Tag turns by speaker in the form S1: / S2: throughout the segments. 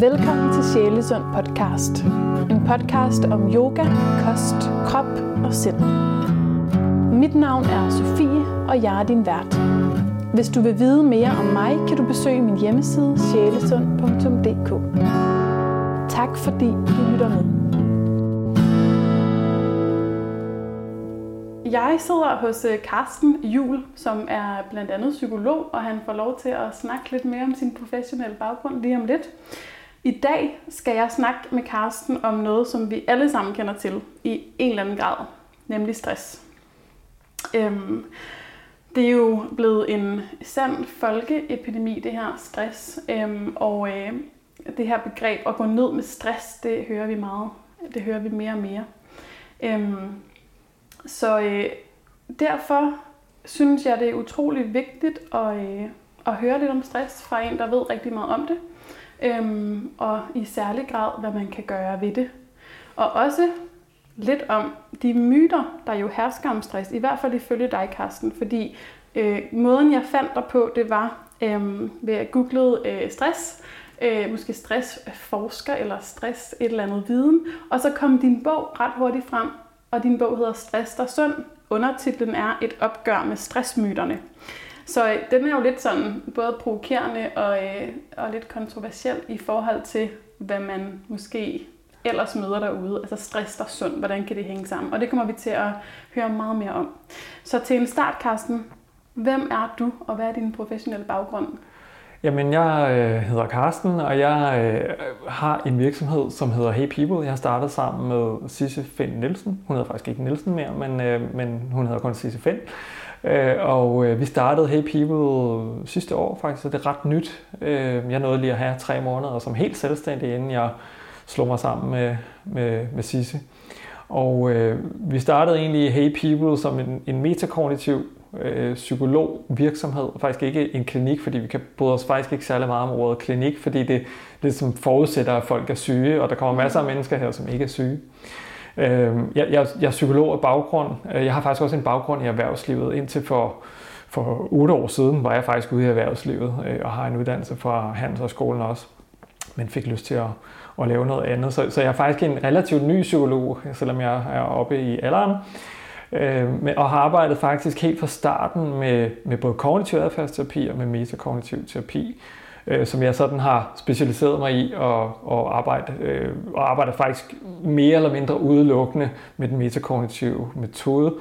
S1: Velkommen til Sjælesund podcast. En podcast om yoga, kost, krop og sind. Mit navn er Sofie, og jeg er din vært. Hvis du vil vide mere om mig, kan du besøge min hjemmeside sjælesund.dk. Tak fordi du lytter med. Jeg sidder hos øh, Carsten Jul, som er blandt andet psykolog, og han får lov til at snakke lidt mere om sin professionelle baggrund lige om lidt. I dag skal jeg snakke med Carsten om noget, som vi alle sammen kender til i en eller anden grad, nemlig stress. Øhm, det er jo blevet en sand folkeepidemi, det her stress, øhm, og øh, det her begreb at gå ned med stress, det hører vi meget, det hører vi mere og mere. Øhm, så øh, derfor synes jeg, det er utrolig vigtigt at, øh, at høre lidt om stress fra en, der ved rigtig meget om det. Øhm, og i særlig grad, hvad man kan gøre ved det. Og også lidt om de myter, der jo hersker om stress, i hvert fald ifølge dig, Karsten, fordi øh, måden, jeg fandt dig på, det var øh, ved at google øh, stress, øh, måske stressforsker eller stress et eller andet viden, og så kom din bog ret hurtigt frem, og din bog hedder Stress der sund. Undertitlen er Et opgør med stressmyterne. Så øh, den er jo lidt sådan både provokerende og, øh, og lidt kontroversiel i forhold til, hvad man måske ellers møder derude. Altså stress der sund, hvordan kan det hænge sammen? Og det kommer vi til at høre meget mere om. Så til en start, Carsten, hvem er du, og hvad er din professionelle baggrund?
S2: Jamen, jeg øh, hedder Carsten, og jeg øh, har en virksomhed, som hedder Hey People. Jeg har startet sammen med Sisse Finn Nielsen. Hun hedder faktisk ikke Nielsen mere, men, øh, men hun hedder kun Sisse Finn. Øh, og øh, vi startede Hey People sidste år faktisk, så det er ret nyt. Øh, jeg nåede lige at have tre måneder som helt selvstændig, inden jeg slog mig sammen med, med, med Sisse. Og øh, vi startede egentlig Hey People som en, en metakognitiv øh, psykologvirksomhed, faktisk ikke en klinik, fordi vi kan bryde os faktisk ikke særlig meget om ordet klinik, fordi det som forudsætter, at folk er syge, og der kommer masser af mennesker her, som ikke er syge. Øh, Øhm, jeg, jeg, jeg er psykolog af baggrund. Øh, jeg har faktisk også en baggrund i erhvervslivet. Indtil for, for 8 år siden var jeg faktisk ude i erhvervslivet øh, og har en uddannelse fra Handelshøjskolen også, men fik lyst til at, at lave noget andet. Så, så jeg er faktisk en relativt ny psykolog, selvom jeg er oppe i alderen. Øh, og har arbejdet faktisk helt fra starten med, med både kognitiv adfærdsterapi og med metakognitiv terapi, øh, som jeg sådan har specialiseret mig i og, og, arbejde, øh, og arbejder faktisk mere eller mindre udelukkende med den metakognitive metode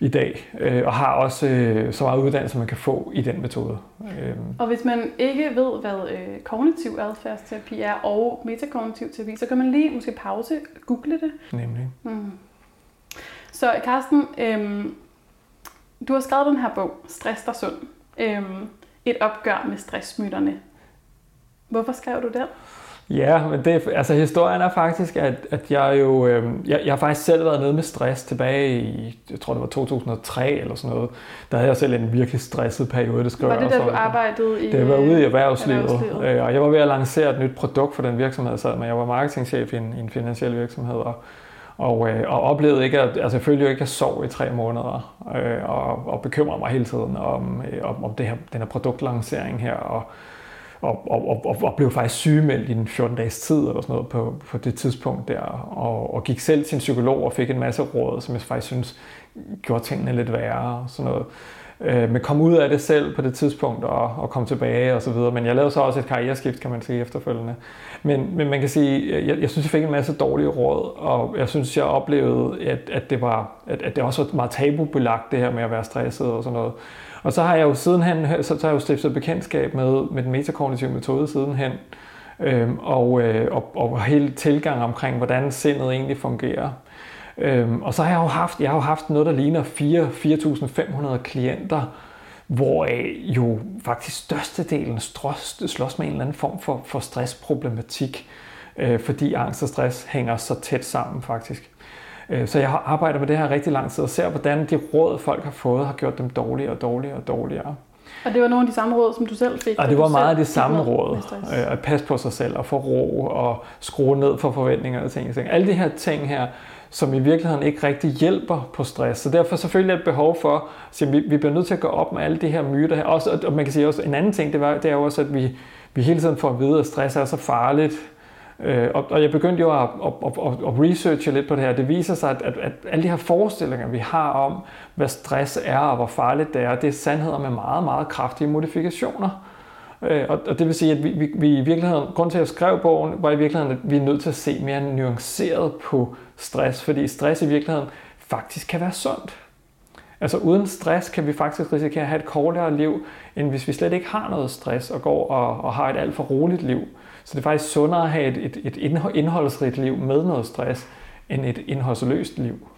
S2: i dag, øh, og har også øh, så meget uddannelse, man kan få i den metode.
S1: Øh. Og hvis man ikke ved, hvad øh, kognitiv adfærdsterapi er og metakognitiv terapi, så kan man lige måske pause, google det.
S2: Nemlig. Mm.
S1: Så Carsten, øhm, du har skrevet den her bog, Stress der sund. Øhm, et opgør med stressmyterne. Hvorfor skrev du den?
S2: Ja, men det, altså historien er faktisk, at, at jeg jo, øh, jeg, jeg har faktisk selv været nede med stress tilbage i, jeg tror det var 2003 eller sådan noget. Der havde jeg selv en virkelig stresset periode, det
S1: skrev Var det
S2: der,
S1: du arbejdede i
S2: Det var ude i erhvervslivet, erhvervslivet. Øh, og jeg var ved at lancere et nyt produkt for den virksomhed, jeg sad med. Jeg var marketingchef i en, i en finansiel virksomhed, og, og, øh, og oplevede ikke at, altså jeg jo ikke at sove i tre måneder, øh, og, og bekymrede mig hele tiden om, øh, om, om det her, den her produktlancering her, og, og, og, og, og blev faktisk sygemeldt i en 14 dages tid eller sådan noget på, på det tidspunkt der, og, og gik selv til en psykolog og fik en masse råd, som jeg faktisk synes gjorde tingene lidt værre og sådan noget. Øh, men kom ud af det selv på det tidspunkt og, og kom tilbage og så videre. Men jeg lavede så også et karriereskift, kan man sige, efterfølgende. Men, men man kan sige, jeg, jeg synes, jeg fik en masse dårlige råd, og jeg synes, jeg oplevede, at, at, det, var, at, at det også var meget tabubelagt, det her med at være stresset og sådan noget. Og så har jeg jo sidenhen, så, så har jeg jo stiftet bekendtskab med, med den metakognitive metode sidenhen, øhm, og, øh, og, og hele tilgang omkring, hvordan sindet egentlig fungerer. Øhm, og så har jeg jo haft, jeg har jo haft noget, der ligner 4.500 klienter, hvoraf jo faktisk størstedelen slås, slås med en eller anden form for, for stressproblematik, øh, fordi angst og stress hænger så tæt sammen faktisk. Øh, så jeg har arbejdet med det her rigtig lang tid og ser, hvordan de råd, folk har fået, har gjort dem dårligere og dårligere og dårligere.
S1: Og det var nogle af de samme råd, som du selv fik?
S2: Og det var meget af det samme råd. Øh, at passe på sig selv og få ro og skrue ned for forventninger og ting. Alle de her ting her, som i virkeligheden ikke rigtig hjælper på stress. Så derfor selvfølgelig et behov for, at vi, vi bliver nødt til at gå op med alle de her myter her. Også, og man kan sige også, en anden ting, det, var, det er jo også, at vi, vi hele tiden får at vide, at stress er så farligt, Øh, og, og jeg begyndte jo at, at, at, at researche lidt på det her. Det viser sig, at, at, at alle de her forestillinger, vi har om, hvad stress er og hvor farligt det er, det er sandheder med meget, meget kraftige modifikationer. Øh, og, og det vil sige, at vi, vi, vi i virkeligheden, grund til at jeg skrev bogen, var i virkeligheden, at vi er nødt til at se mere nuanceret på stress, fordi stress i virkeligheden faktisk kan være sundt. Altså uden stress kan vi faktisk risikere at have et kortere liv, end hvis vi slet ikke har noget stress og går og, og har et alt for roligt liv. Så det er faktisk sundere at have et, et, et indholdsrigt liv med noget stress, end et indholdsløst liv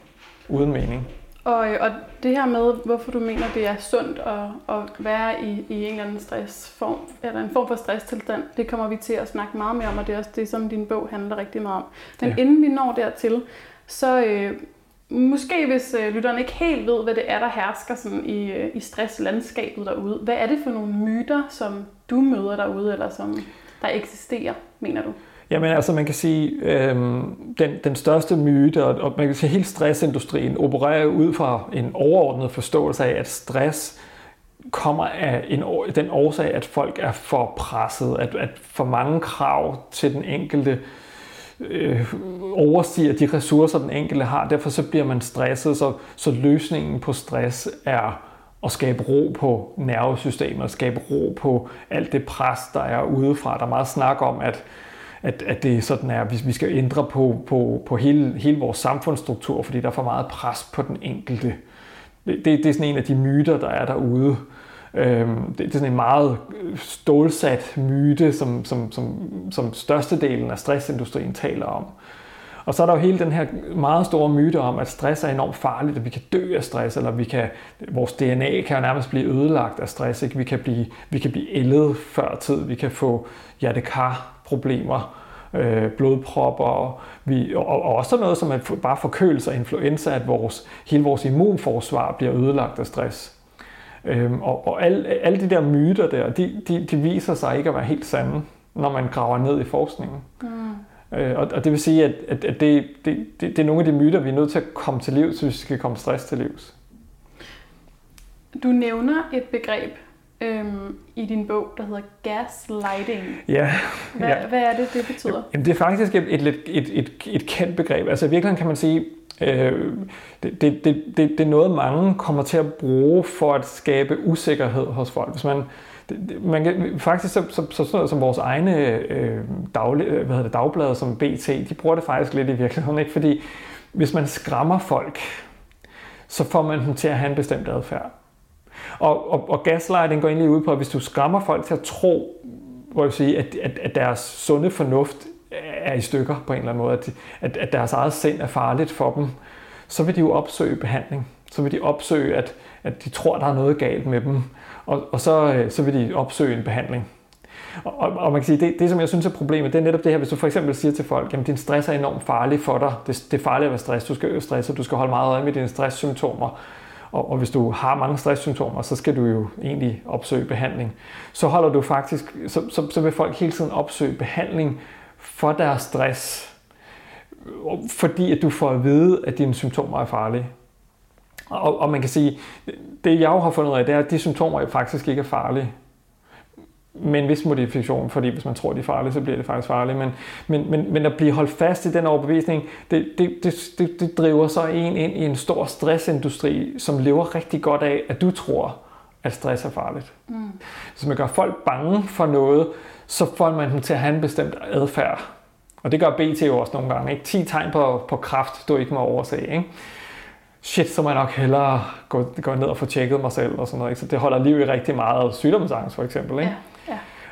S2: uden mening.
S1: Og, og det her med, hvorfor du mener, det er sundt at, at være i, i en eller anden stressform, eller en form for stresstilstand, det kommer vi til at snakke meget mere om, og det er også det, som din bog handler rigtig meget om. Men ja. inden vi når dertil, så øh, måske hvis øh, lytteren ikke helt ved, hvad det er, der hersker sådan i, øh, i stresslandskabet derude, hvad er det for nogle myter, som du møder derude, eller som der eksisterer, mener du?
S2: Jamen altså, man kan sige, øh, den, den største myte, og, og man kan sige, hele stressindustrien opererer ud fra en overordnet forståelse af, at stress kommer af en, den årsag, at folk er for presset, at, at for mange krav til den enkelte øh, overstiger de ressourcer, den enkelte har. Derfor så bliver man stresset, så, så løsningen på stress er at skabe ro på nervesystemet, at skabe ro på alt det pres, der er udefra. Der er meget snak om, at, at, at det er sådan er, hvis vi skal ændre på, på, på hele, hele vores samfundsstruktur, fordi der er for meget pres på den enkelte. Det, det, det er sådan en af de myter, der er derude. Øhm, det, det er sådan en meget stålsat myte, som, som, som, som størstedelen af stressindustrien taler om. Og så er der jo hele den her meget store myte om, at stress er enormt farligt, at vi kan dø af stress, eller vi kan, vores DNA kan jo nærmest blive ødelagt af stress. Ikke? Vi, kan blive, vi kan blive ældet før tid, vi kan få hjertekarproblemer, øh, blodpropper, og, vi, og, og også noget som at bare forkølelse og influenza, at vores, hele vores immunforsvar bliver ødelagt af stress. Øhm, og og alle, alle de der myter der, de, de, de viser sig ikke at være helt sande, når man graver ned i forskningen. Mm. Øh, og, og det vil sige, at, at, at det, det, det, det er nogle af de myter, vi er nødt til at komme til livs, hvis vi skal komme stress til livs.
S1: Du nævner et begreb øhm, i din bog, der hedder gaslighting.
S2: Ja.
S1: Hvad,
S2: ja.
S1: hvad er det, det betyder?
S2: Jamen, det er faktisk et, et, et, et, et, et kendt begreb. Altså i virkeligheden kan man sige, øh, det, det, det, det, det er noget, mange kommer til at bruge for at skabe usikkerhed hos folk. Hvis man, man kan, faktisk så, så, så sådan noget som vores egne øh, daglig, øh, hvad hedder det, dagblade som BT, de bruger det faktisk lidt i virkeligheden, ikke? fordi hvis man skræmmer folk, så får man dem til at have en bestemt adfærd. Og, og, og gaslighting går egentlig ud på, at hvis du skræmmer folk til at tro, hvor jeg sige, at, at, at deres sunde fornuft er i stykker på en eller anden måde, at, at, at deres eget sind er farligt for dem, så vil de jo opsøge behandling. Så vil de opsøge, at, at de tror, der er noget galt med dem og, og så, øh, så vil de opsøge en behandling. Og, og, man kan sige, det, det som jeg synes er problemet, det er netop det her, hvis du for eksempel siger til folk, at din stress er enormt farlig for dig, det, det er farligt at være stress, du skal stresse, du skal holde meget øje med dine stresssymptomer, og, og hvis du har mange stresssymptomer, så skal du jo egentlig opsøge behandling. Så holder du faktisk, så, så, så vil folk hele tiden opsøge behandling for deres stress, fordi at du får at vide, at dine symptomer er farlige. Og, og man kan sige, det jeg jo har fundet ud af, det er, at de symptomer faktisk ikke er farlige. Men hvis modifikation, fordi hvis man tror, de er farlige, så bliver det faktisk farligt. Men, men, men, men at blive holdt fast i den overbevisning, det, det, det, det, det driver så en ind i en stor stressindustri, som lever rigtig godt af, at du tror, at stress er farligt. Mm. Hvis man gør folk bange for noget, så får man dem til at have en bestemt adfærd. Og det gør BT jo også nogle gange. Ikke? 10 tegn på, på kraft, du ikke må overse. Ikke? Shit, så må jeg nok hellere gå, gå ned og få tjekket mig selv og sådan noget. Ikke? Så det holder liv i rigtig meget sygdomsangst for eksempel. Ikke?
S1: Ja.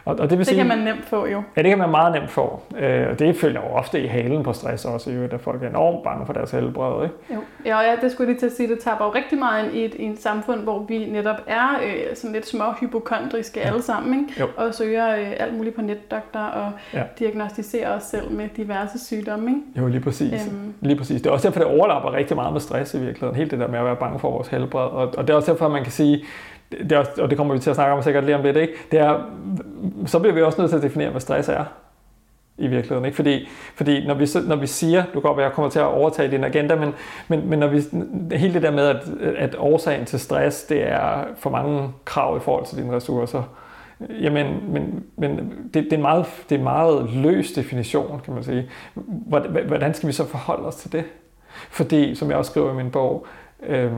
S2: Og,
S1: og det, vil det sige, kan man nemt få jo.
S2: Ja, det kan man meget nemt få. Øh, og det følger jo ofte i halen på stress også, jo, at folk er enormt bange for deres helbred. Ikke?
S1: Jo. Ja, ja, det skulle jeg lige til at sige, det tager jo rigtig meget i et, i et samfund, hvor vi netop er øh, sådan lidt små hypokondriske ja. alle sammen, ikke? Jo. og søger øh, alt muligt på netdoktor og ja. diagnostiserer os selv med diverse sygdomme. Ikke?
S2: Jo, lige præcis. Øhm. lige præcis. Det er også derfor, det overlapper rigtig meget med stress i virkeligheden. Helt det der med at være bange for vores helbred. Og, og det er også derfor, man kan sige, det er, og det kommer vi til at snakke om sikkert lige om lidt, ikke? det er, så bliver vi også nødt til at definere, hvad stress er i virkeligheden. Ikke? Fordi, fordi når, vi, når vi siger, du går, at jeg kommer til at overtage din agenda, men, men, men når vi, hele det der med, at, at årsagen til stress, det er for mange krav i forhold til dine ressourcer, Jamen, men, men det, det, er en meget, det er en meget løs definition, kan man sige. Hvordan skal vi så forholde os til det? Fordi, som jeg også skriver i min bog, øh,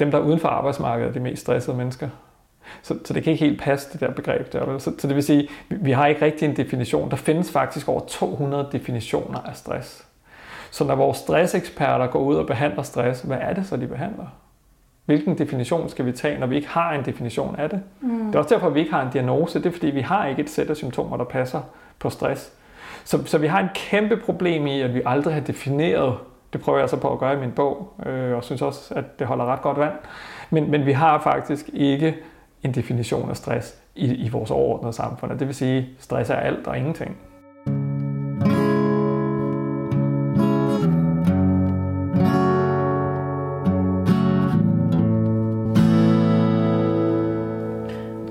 S2: dem, der er uden for arbejdsmarkedet, er de mest stressede mennesker. Så, så det kan ikke helt passe, det der begreb der. Vel? Så, så det vil sige, vi, vi har ikke rigtig en definition. Der findes faktisk over 200 definitioner af stress. Så når vores stresseksperter går ud og behandler stress, hvad er det så, de behandler? Hvilken definition skal vi tage, når vi ikke har en definition af det? Mm. Det er også derfor, at vi ikke har en diagnose. Det er fordi, vi har ikke et sæt af symptomer, der passer på stress. Så, så vi har en kæmpe problem i, at vi aldrig har defineret, det prøver jeg så på at gøre i min bog, øh, og synes også, at det holder ret godt vand. Men, men vi har faktisk ikke en definition af stress i, i vores overordnede samfund. Det vil sige, at stress er alt og ingenting.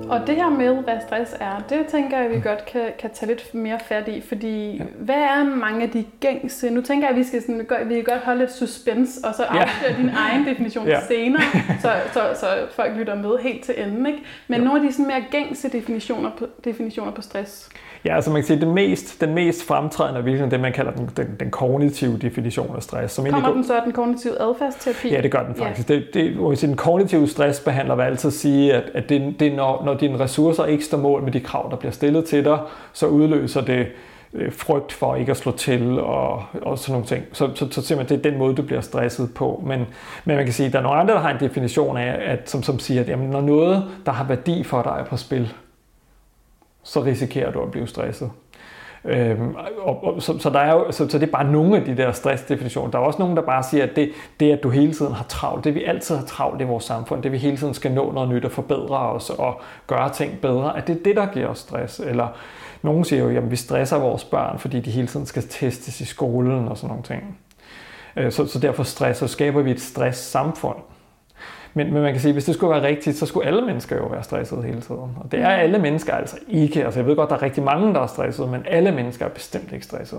S1: Og det her med, hvad stress er, det tænker jeg, vi godt kan, kan tage lidt mere fat i, fordi ja. hvad er mange af de gængse? Nu tænker jeg, at vi skal sådan, vi kan godt holde lidt suspense, og så afsløre ja. din egen definition ja. senere, så, så, så folk lytter med helt til enden. Ikke? Men ja. nogle af de sådan mere gængse definitioner på, definitioner på stress.
S2: Ja, altså man kan sige, det mest, den mest fremtrædende er virkelig det, man kalder den, den, den kognitive definition af stress.
S1: Som Kommer den så af den kognitive adfærdsterapi?
S2: Ja, det gør den faktisk. Ja. Det, det, det, den kognitive stressbehandler vil altid sige, at, at det, det er, når, når dine ressourcer ikke står mål med de krav, der bliver stillet til dig, så udløser det øh, frygt for ikke at slå til og, og sådan nogle ting. Så, så, så simpelthen det er den måde, du bliver stresset på. Men, men man kan sige, at der er nogle andre, der har en definition af, at, som, som siger, at jamen, når noget, der har værdi for dig, er på spil, så risikerer du at blive stresset. Øhm, og, og, så, så, der er jo, så, så det er bare nogle af de der stressdefinitioner. Der er også nogen, der bare siger, at det, det at du hele tiden har travlt, det vi altid har travlt i vores samfund, det vi hele tiden skal nå noget nyt og forbedre os og gøre ting bedre, at det er det, der giver os stress. Eller nogen siger jo, at vi stresser vores børn, fordi de hele tiden skal testes i skolen og sådan nogle ting. Øh, så, så derfor stresser, skaber vi et stress-samfund. Men, men man kan sige, hvis det skulle være rigtigt, så skulle alle mennesker jo være stresset hele tiden. Og det er mm. alle mennesker altså ikke. Altså jeg ved godt, der er rigtig mange, der er stresset, men alle mennesker er bestemt ikke stresset.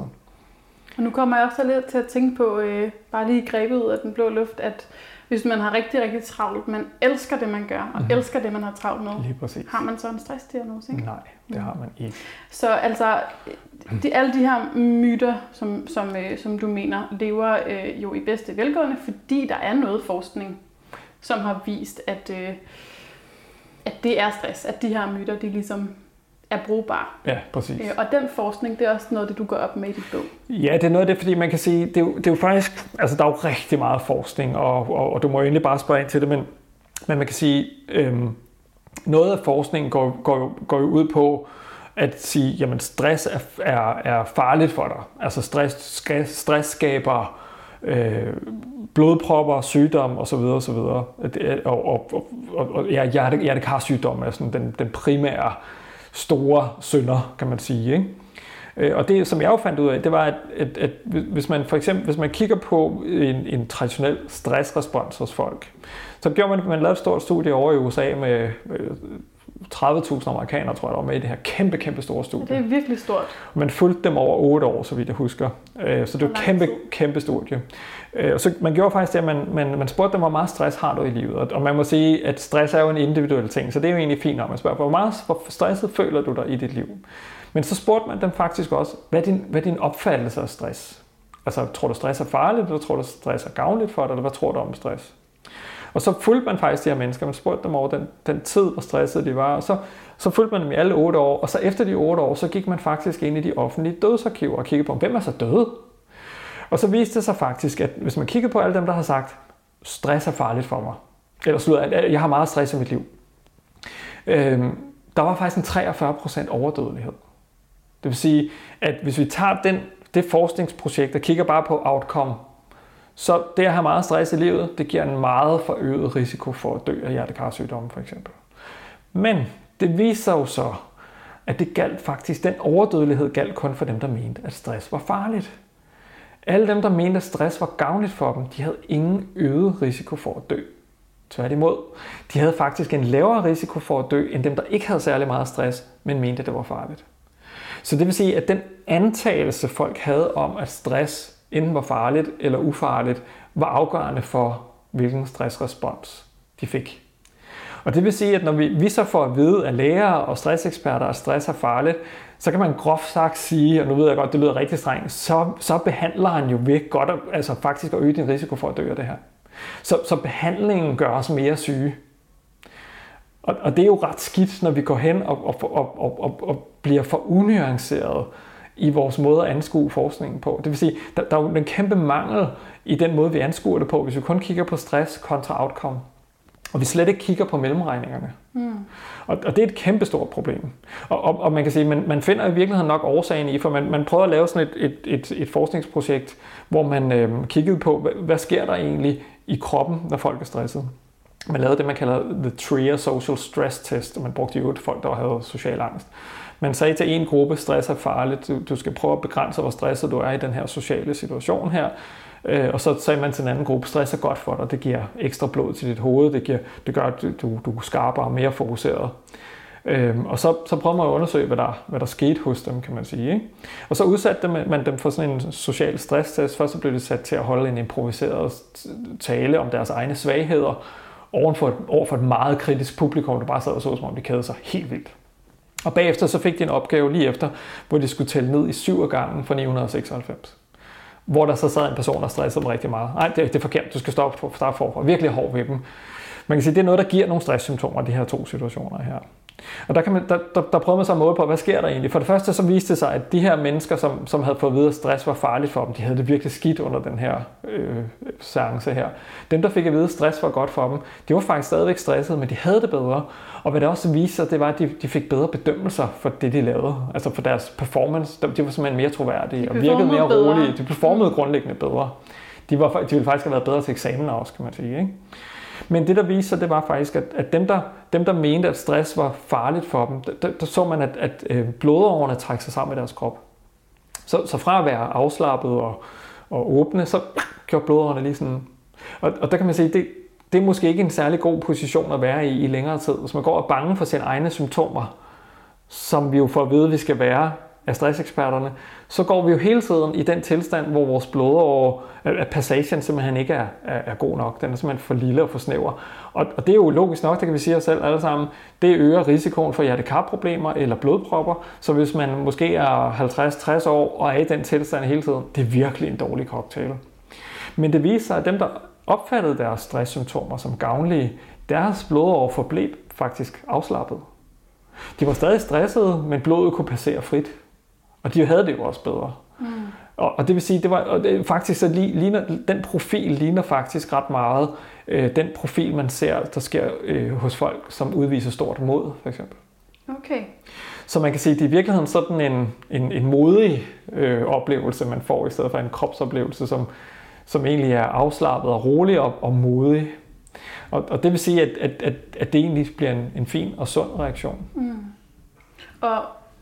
S1: Og nu kommer jeg også lidt til at tænke på, øh, bare lige grebet ud af den blå luft, at hvis man har rigtig, rigtig travlt, man elsker det, man gør, og mm. elsker det, man har travlt med,
S2: Lige præcis.
S1: har man så en stressdiagnose? Ikke?
S2: Nej, det har man ikke.
S1: Så altså, de, alle de her myter, som, som, øh, som du mener, lever øh, jo i bedste velgående, fordi der er noget forskning som har vist, at, øh, at det er stress, at de her myter, de ligesom er brugbare.
S2: Ja, præcis. Øh,
S1: og den forskning, det er også noget, det du går op med i dit bog.
S2: Ja, det er noget af det, fordi man kan sige, det er jo, det er jo faktisk, altså der er jo rigtig meget forskning, og, og, og du må jo egentlig bare spørge ind til det, men, men man kan sige, øhm, noget af forskningen går, går, går jo ud på, at sige, jamen stress er, er, er farligt for dig. Altså stress, stress skaber øh, blodpropper, sygdom osv. osv. Og, og, og, og, og ja, hjerte, hjertekarsygdom er sådan den, den primære store synder, kan man sige. Ikke? Øh, og det, som jeg jo fandt ud af, det var, at, at, at hvis man for eksempel hvis man kigger på en, en traditionel stressrespons hos folk, så gjorde man, man lavede et stort studie over i USA med øh, 30.000 amerikanere, tror jeg, der var med i det her kæmpe, kæmpe store studie.
S1: Det er virkelig stort.
S2: Man fulgte dem over 8 år, så vidt jeg husker. Øh, så det var et kæmpe, kæmpe studie. Øh, og så man gjorde faktisk det, at man, man, man spurgte dem, hvor meget stress har du i livet? Og man må sige, at stress er jo en individuel ting, så det er jo egentlig fint, når man spørger, hvor meget hvor stresset føler du dig i dit liv? Men så spurgte man dem faktisk også, hvad er din, hvad er din opfattelse af stress? Altså, tror du stress er farligt, eller tror du stress er gavnligt for dig, eller hvad tror du om stress? Og så fulgte man faktisk de her mennesker, man spurgte dem over den, den tid, hvor stressede de var, og så, så fulgte man dem i alle otte år, og så efter de otte år, så gik man faktisk ind i de offentlige dødsarkiver og kiggede på, hvem er så døde? Og så viste det sig faktisk, at hvis man kiggede på alle dem, der har sagt, stress er farligt for mig, eller slutter, jeg har meget stress i mit liv, øhm, der var faktisk en 43% overdødelighed. Det vil sige, at hvis vi tager den, det forskningsprojekt og kigger bare på outcome, så det at have meget stress i livet, det giver en meget forøget risiko for at dø af hjertekarsygdomme for eksempel. Men det viser jo så, at det galt faktisk, den overdødelighed galt kun for dem, der mente, at stress var farligt. Alle dem, der mente, at stress var gavnligt for dem, de havde ingen øget risiko for at dø. Tværtimod, de havde faktisk en lavere risiko for at dø, end dem, der ikke havde særlig meget stress, men mente, at det var farligt. Så det vil sige, at den antagelse, folk havde om, at stress enten var farligt eller ufarligt, var afgørende for, hvilken stressrespons de fik. Og det vil sige, at når vi, vi så får at vide af læger og stresseksperter, at stress er farligt, så kan man groft sagt sige, og nu ved jeg godt, det lyder rigtig strengt, så, så behandler han jo ved godt, altså faktisk at øge din risiko for at dø af det her. Så, så behandlingen gør os mere syge. Og, og det er jo ret skidt, når vi går hen og, og, og, og, og, og bliver for unuanceret i vores måde at anskue forskningen på. Det vil sige, der, der er jo en kæmpe mangel i den måde, vi anskuer det på, hvis vi kun kigger på stress kontra outcome. Og vi slet ikke kigger på mellemregningerne. Mm. Og, og det er et kæmpe stort problem. Og, og, og man kan sige, man, man finder i virkeligheden nok årsagen i, for man, man prøver at lave sådan et, et, et, et forskningsprojekt, hvor man øh, kiggede på, hvad, hvad sker der egentlig i kroppen, når folk er stresset. Man lavede det, man kalder The Trier Social Stress Test, og man brugte jo folk, der havde social angst. Man sagde til en gruppe, stress er farligt, du, du skal prøve at begrænse, hvor stresset du er i den her sociale situation her. Øh, og så sagde man til en anden gruppe, stress er godt for dig, det giver ekstra blod til dit hoved, det, giver, det gør, at du, du er skarpere og mere fokuseret. Øhm, og så, så prøvede man at undersøge, hvad der, hvad der skete hos dem, kan man sige. Ikke? Og så udsatte man dem for sådan en social stresstest. Først så blev de sat til at holde en improviseret tale om deres egne svagheder over for et, over for et meget kritisk publikum, der bare sad og så, som om de kædede sig helt vildt. Og bagefter så fik de en opgave lige efter, hvor de skulle tælle ned i syv gangen fra 996 hvor der så sad en person, der stressede dem rigtig meget. Nej, det, det er forkert, du skal stoppe for, starte forfra. Virkelig hård ved dem. Man kan sige, det er noget, der giver nogle stresssymptomer, de her to situationer her. Og der, kan man, der, der, der prøvede man så at måle på, hvad sker der egentlig? For det første så viste det sig, at de her mennesker, som, som havde fået at vide, at stress var farligt for dem, de havde det virkelig skidt under den her øh, seance her. Dem, der fik at vide, at stress var godt for dem, de var faktisk stadigvæk stressede, men de havde det bedre. Og hvad det også viste sig, det var, at de, de fik bedre bedømmelser for det, de lavede. Altså for deres performance. De, de var simpelthen mere troværdige og virkede mere bedre. rolige. De performede grundlæggende bedre. De, var, de ville faktisk have været bedre til eksamen også, kan man sige. Ikke? Men det, der viste sig, det var faktisk, at, at dem, der, dem, der mente, at stress var farligt for dem, der, der så man, at, at øh, blodårene trækker sig sammen i deres krop. Så, så fra at være afslappet og, og åbne, så gjorde blodårene lige sådan. Og, og der kan man sige, det, det er måske ikke en særlig god position at være i i længere tid. Hvis man går og er bange for sine egne symptomer, som vi jo får at vide, at vi skal være af stresseksperterne, så går vi jo hele tiden i den tilstand, hvor vores blodår, at passagen simpelthen ikke er, er, er god nok. Den er simpelthen for lille og for snæver. Og, og det er jo logisk nok, det kan vi sige os selv alle sammen, det øger risikoen for hjertekarproblemer eller blodpropper. Så hvis man måske er 50-60 år og er i den tilstand hele tiden, det er virkelig en dårlig cocktail. Men det viser sig, at dem, der opfattede deres stresssymptomer som gavnlige, deres blodår forblev faktisk afslappet. De var stadig stressede, men blodet kunne passere frit. Og de havde det jo også bedre. Mm. Og, og det vil sige, det var og det, faktisk så ligner, den profil ligner faktisk ret meget øh, den profil, man ser, der sker øh, hos folk, som udviser stort mod, for eksempel.
S1: Okay.
S2: Så man kan sige, at det er i virkeligheden sådan en, en, en modig øh, oplevelse, man får, i stedet for en kropsoplevelse, som, som egentlig er afslappet og rolig og, og modig. Og, og det vil sige, at, at, at, at det egentlig bliver en, en fin og sund reaktion. Mm.
S1: Og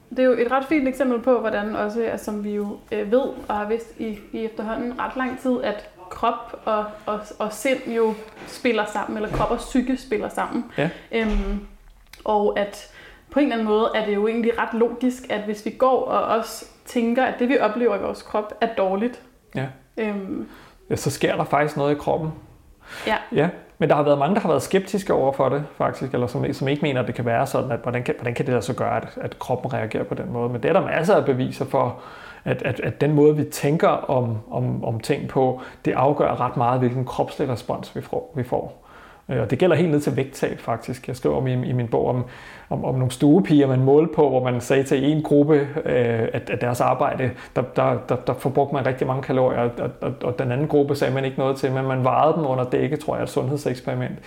S1: det er jo et ret fint eksempel på, hvordan også, altså, som vi jo øh, ved og har vidst i, i efterhånden ret lang tid, at krop og, og, og sind jo spiller sammen, eller krop og psyke spiller sammen. Ja. Øhm, og at på en eller anden måde er det jo egentlig ret logisk, at hvis vi går og også tænker, at det vi oplever i vores krop er dårligt,
S2: ja. Øhm, ja, så sker der faktisk noget i kroppen. Ja. ja. Men der har været mange, der har været skeptiske over for det, faktisk, eller som, som ikke mener, at det kan være sådan, at hvordan kan, hvordan kan det så gøre, at, at kroppen reagerer på den måde. Men det er der masser af beviser for, at, at, at den måde, vi tænker om, om, om ting på, det afgør ret meget, hvilken kropslig respons vi får. Vi får. Øh, og det gælder helt ned til vægttab faktisk. Jeg skriver om i, i min bog om, om, om nogle stuepiger, man målte på, hvor man sagde til en gruppe, øh, at, at deres arbejde, der, der, der, der forbrugte man rigtig mange kalorier, og, og, og den anden gruppe sagde man ikke noget til, men man varede dem under dække, tror jeg, et sundhedseksperiment.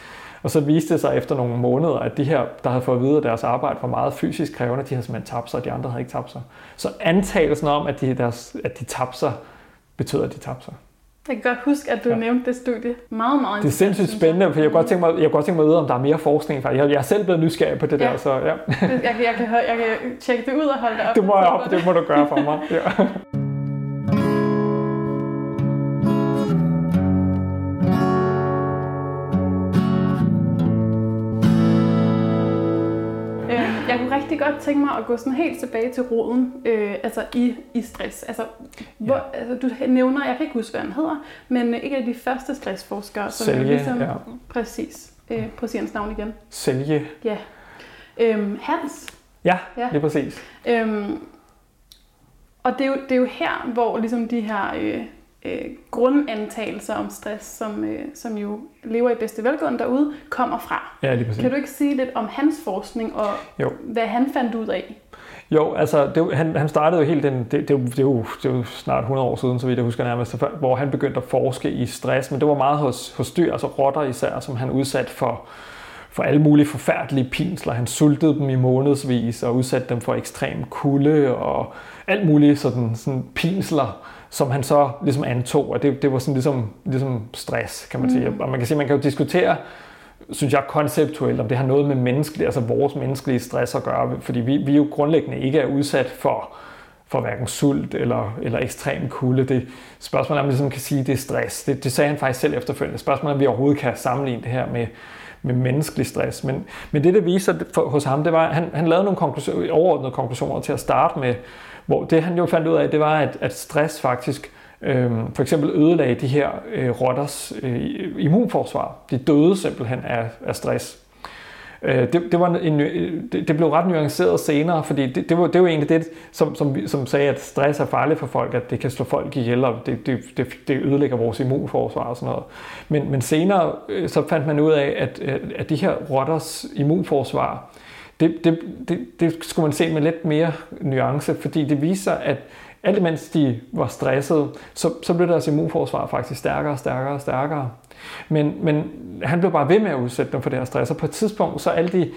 S2: Og så viste det sig efter nogle måneder, at de her, der havde fået at vide, at deres arbejde var meget fysisk krævende, de havde simpelthen tabt sig, og de andre havde ikke tabt sig. Så antagelsen om, at de, deres, at de tabte sig, betyder, at de tabte sig.
S1: Jeg kan godt huske, at du ja. nævnte det studie. Meget, meget
S2: Det er sindssygt spændende, for jeg kan godt tænke mig, jeg kan godt tænke mig at vide, om der er mere forskning. Jeg, jeg er selv blevet nysgerrig på det ja. der. Så, ja. jeg,
S1: kan, jeg, kan, jeg kan tjekke det ud og holde det op.
S2: Det må, jeg op, det må du gøre for mig. Ja.
S1: rigtig godt tænke mig at gå sådan helt tilbage til roden, øh, altså i, i stress. Altså, hvor, ja. altså, du nævner, jeg kan ikke huske, hvad han hedder, men ikke af de første stressforskere,
S2: som Selge, ligesom, ja.
S1: præcis. øh, sige hans navn igen.
S2: Sælge.
S1: Ja. Øhm, Hans.
S2: Ja,
S1: Ja.
S2: er præcis.
S1: Øhm, og det er, jo, det er jo her, hvor ligesom de her øh, øh, grundantagelser om stress, som, øh, som jo lever i bedste velgående derude, kommer fra.
S2: Ja, lige præcis.
S1: Kan du ikke sige lidt om hans forskning og
S2: Jo.
S1: hvad han fandt ud af?
S2: Jo, altså det, han, han startede jo helt den, det, det, jo, det, er jo, det er jo snart 100 år siden, så vidt jeg husker nærmest, hvor han begyndte at forske i stress, men det var meget hos, hos dyr, altså rotter især, som han udsat for, for alle mulige forfærdelige pinsler. Han sultede dem i månedsvis og udsatte dem for ekstrem kulde og alt muligt sådan, sådan pinsler, som han så ligesom antog, at det, det var sådan ligesom, ligesom stress, kan man sige. Og man kan sige, man kan jo diskutere, synes jeg, konceptuelt, om det har noget med menneskelig, altså vores menneskelige stress at gøre, fordi vi, vi jo grundlæggende ikke er udsat for, for hverken sult eller, eller ekstrem kulde. Det spørgsmålet er, om man ligesom kan sige, det er stress. Det, det sagde han faktisk selv efterfølgende. Spørgsmålet er, om vi overhovedet kan sammenligne det her med, med menneskelig stress. Men, men det, det viser for, hos ham, det var, at han, han lavede nogle konklusioner, overordnede konklusioner til at starte med, hvor det han jo fandt ud af, det var, at, at stress faktisk øh, for eksempel ødelagde de her øh, rotters øh, immunforsvar. De døde simpelthen af, af stress. Øh, det, det, var en, det, det blev ret nuanceret senere, fordi det, det, var, det var egentlig det, som, som, vi- som sagde, at stress er farligt for folk, at det kan slå folk ihjel, og det, det, det, det ødelægger vores immunforsvar og sådan noget. Men, men senere øh, så fandt man ud af, at, at de her rotters immunforsvar, det, det, det, det skulle man se med lidt mere nuance, fordi det viser, at alt imens de var stressede, så, så blev deres immunforsvar faktisk stærkere og stærkere og stærkere. Men, men han blev bare ved med at udsætte dem for det her stress, og på et tidspunkt, så alle de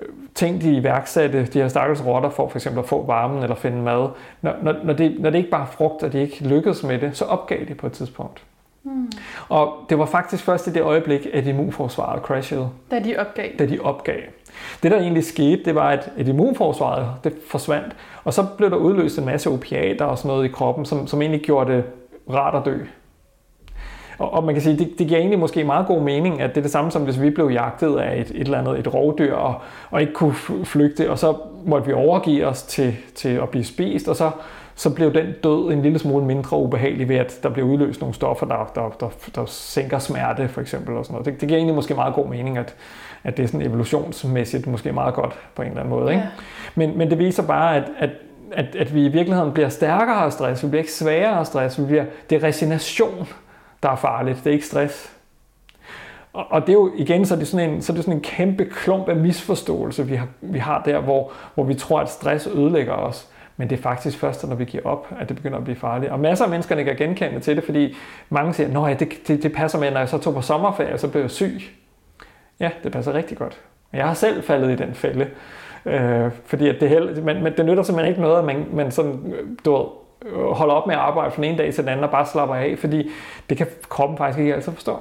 S2: øh, ting, de iværksatte, de her stakkels rotter for for eksempel at få varmen eller finde mad, når, når, når, det, når det ikke bare frugt, og de ikke lykkedes med det, så opgav de på et tidspunkt.
S1: Hmm.
S2: Og det var faktisk først i det øjeblik, at immunforsvaret crashede,
S1: Da de opgav.
S2: da de opgav. Det, der egentlig skete, det var, at et immunforsvaret det forsvandt, og så blev der udløst en masse opiater og sådan noget i kroppen, som, som egentlig gjorde det rart at dø. Og, og man kan sige, det, det giver egentlig måske meget god mening, at det er det samme som hvis vi blev jagtet af et, et eller andet et rovdyr og, og ikke kunne flygte, og så måtte vi overgive os til, til at blive spist, og så, så blev den død en lille smule mindre ubehagelig ved, at der blev udløst nogle stoffer, der, der, der, der sænker smerte for eksempel. Og sådan noget. Det, det giver egentlig måske meget god mening, at, at det er sådan evolutionsmæssigt måske meget godt på en eller anden måde. Ikke?
S1: Ja.
S2: Men, men det viser bare, at, at, at, at vi i virkeligheden bliver stærkere af stress. Vi bliver ikke sværere af stress. Vi bliver, det er resignation, der er farligt. Det er ikke stress. Og, og det er jo igen, så er det sådan en, så er det sådan en kæmpe klump af misforståelse, vi har, vi har der, hvor, hvor vi tror, at stress ødelægger os. Men det er faktisk først, når vi giver op, at det begynder at blive farligt. Og masser af mennesker kan genkende til det, fordi mange siger, at det, det, det passer med, når jeg så tog på sommerferie, så blev jeg syg. Ja, det passer rigtig godt. Jeg har selv faldet i den fælde. Øh, fordi at det, held, men, men det nytter simpelthen ikke noget, at man, man sådan, øh, du ved, øh, holder op med at arbejde fra den ene dag til den anden og bare slapper af, fordi det kan kroppen faktisk ikke altid forstå.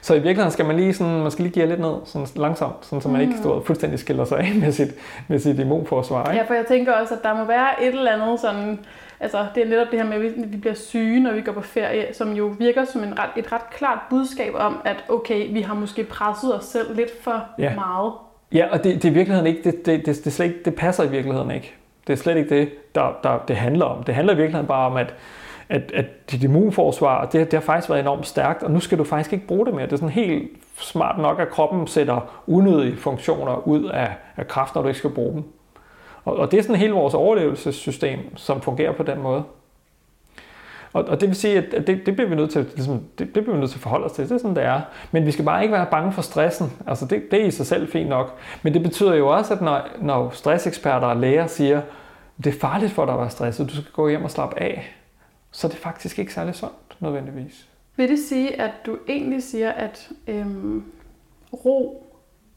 S2: Så i virkeligheden skal man lige, sådan, man skal lige give lidt ned sådan langsomt, sådan, så man ikke står fuldstændig skiller sig af med sit, med sit immunforsvar. Ikke?
S1: Ja, for jeg tænker også, at der må være et eller andet sådan... Altså, det er netop det her med, at vi bliver syge, når vi går på ferie, som jo virker som en ret, et ret klart budskab om, at okay, vi har måske presset os selv lidt for
S2: Ja.
S1: meget.
S2: Ja, og det, det er i virkeligheden ikke, det, det, det, det, slet ikke, det passer i virkeligheden ikke. Det er slet ikke det, der, der, det handler om. Det handler i virkeligheden bare om, at, at, at dit immunforsvar, det, det har faktisk været enormt stærkt, og nu skal du faktisk ikke bruge det mere. Det er sådan helt smart nok, at kroppen sætter unødige funktioner ud af, af kraft, når du ikke skal bruge dem. Og, og det er sådan hele vores overlevelsessystem, som fungerer på den måde. Og, og det vil sige, at det, det, bliver vi nødt til, ligesom, det, det bliver vi nødt til at forholde os til. Det er sådan, det er. Men vi skal bare ikke være bange for stressen. Altså det, det er i sig selv fint nok. Men det betyder jo også, at når, når stresseksperter og læger siger, det er farligt for dig at være stresset, du skal gå hjem og slappe af, så er det faktisk ikke særlig sundt nødvendigvis.
S1: Vil det sige, at du egentlig siger, at øhm, ro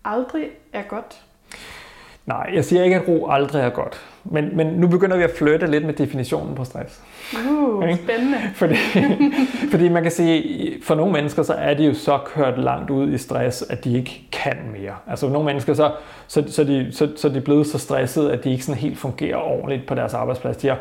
S1: aldrig er godt?
S2: Nej, jeg siger ikke, at ro aldrig er godt. Men, men nu begynder vi at flytte lidt med definitionen på stress.
S1: Uh,
S2: Ikke?
S1: spændende.
S2: Fordi, fordi man kan sige, for nogle mennesker, så er de jo så kørt langt ud i stress, at de ikke kan mere. Altså nogle mennesker, så, så, så, de, så, så er de blevet så stresset, at de ikke sådan helt fungerer ordentligt på deres arbejdsplads. De, har,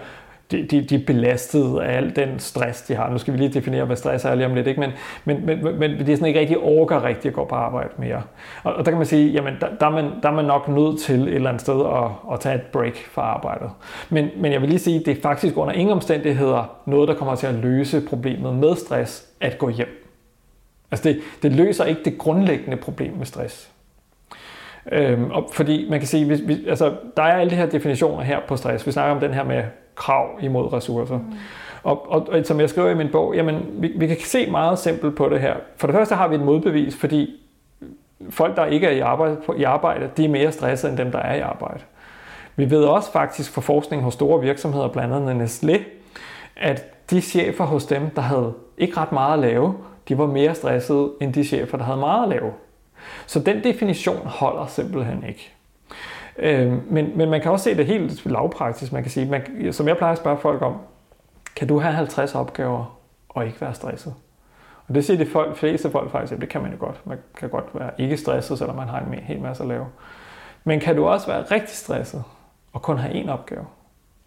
S2: de, de, de er belastet af al den stress, de har. Nu skal vi lige definere, hvad stress er lige om lidt, ikke? Men, men, men, men, men de er sådan ikke rigtig orker rigtig at gå på arbejde mere. Og, og der kan man sige, jamen der, der, er man, der er man nok nødt til et eller andet sted at, at tage et break fra arbejdet. Men, men jeg vil lige sige, det er faktisk under ingen omstændigheder noget, der kommer til at løse problemet med stress, at gå hjem. Altså det, det løser ikke det grundlæggende problem med stress. Øhm, og fordi man kan sige, hvis, hvis, altså, der er alle de her definitioner her på stress. Vi snakker om den her med krav imod ressourcer. Mm. Og, og, og som jeg skriver i min bog, jamen, vi, vi kan se meget simpelt på det her. For det første har vi et modbevis, fordi folk, der ikke er i arbejde, i arbejde, de er mere stressede end dem, der er i arbejde. Vi ved også faktisk fra forskning hos store virksomheder, blandt andet Nestlé, at de chefer hos dem, der havde ikke ret meget at lave, de var mere stressede end de chefer, der havde meget at lave. Så den definition holder simpelthen ikke. Øh, men, men man kan også se det helt lavpraktisk. Man kan sige, man, som jeg plejer at spørge folk om, kan du have 50 opgaver og ikke være stresset? Og det siger de folk, fleste folk faktisk, at det kan man jo godt. Man kan godt være ikke stresset, selvom man har en hel masse at lave. Men kan du også være rigtig stresset og kun have én opgave?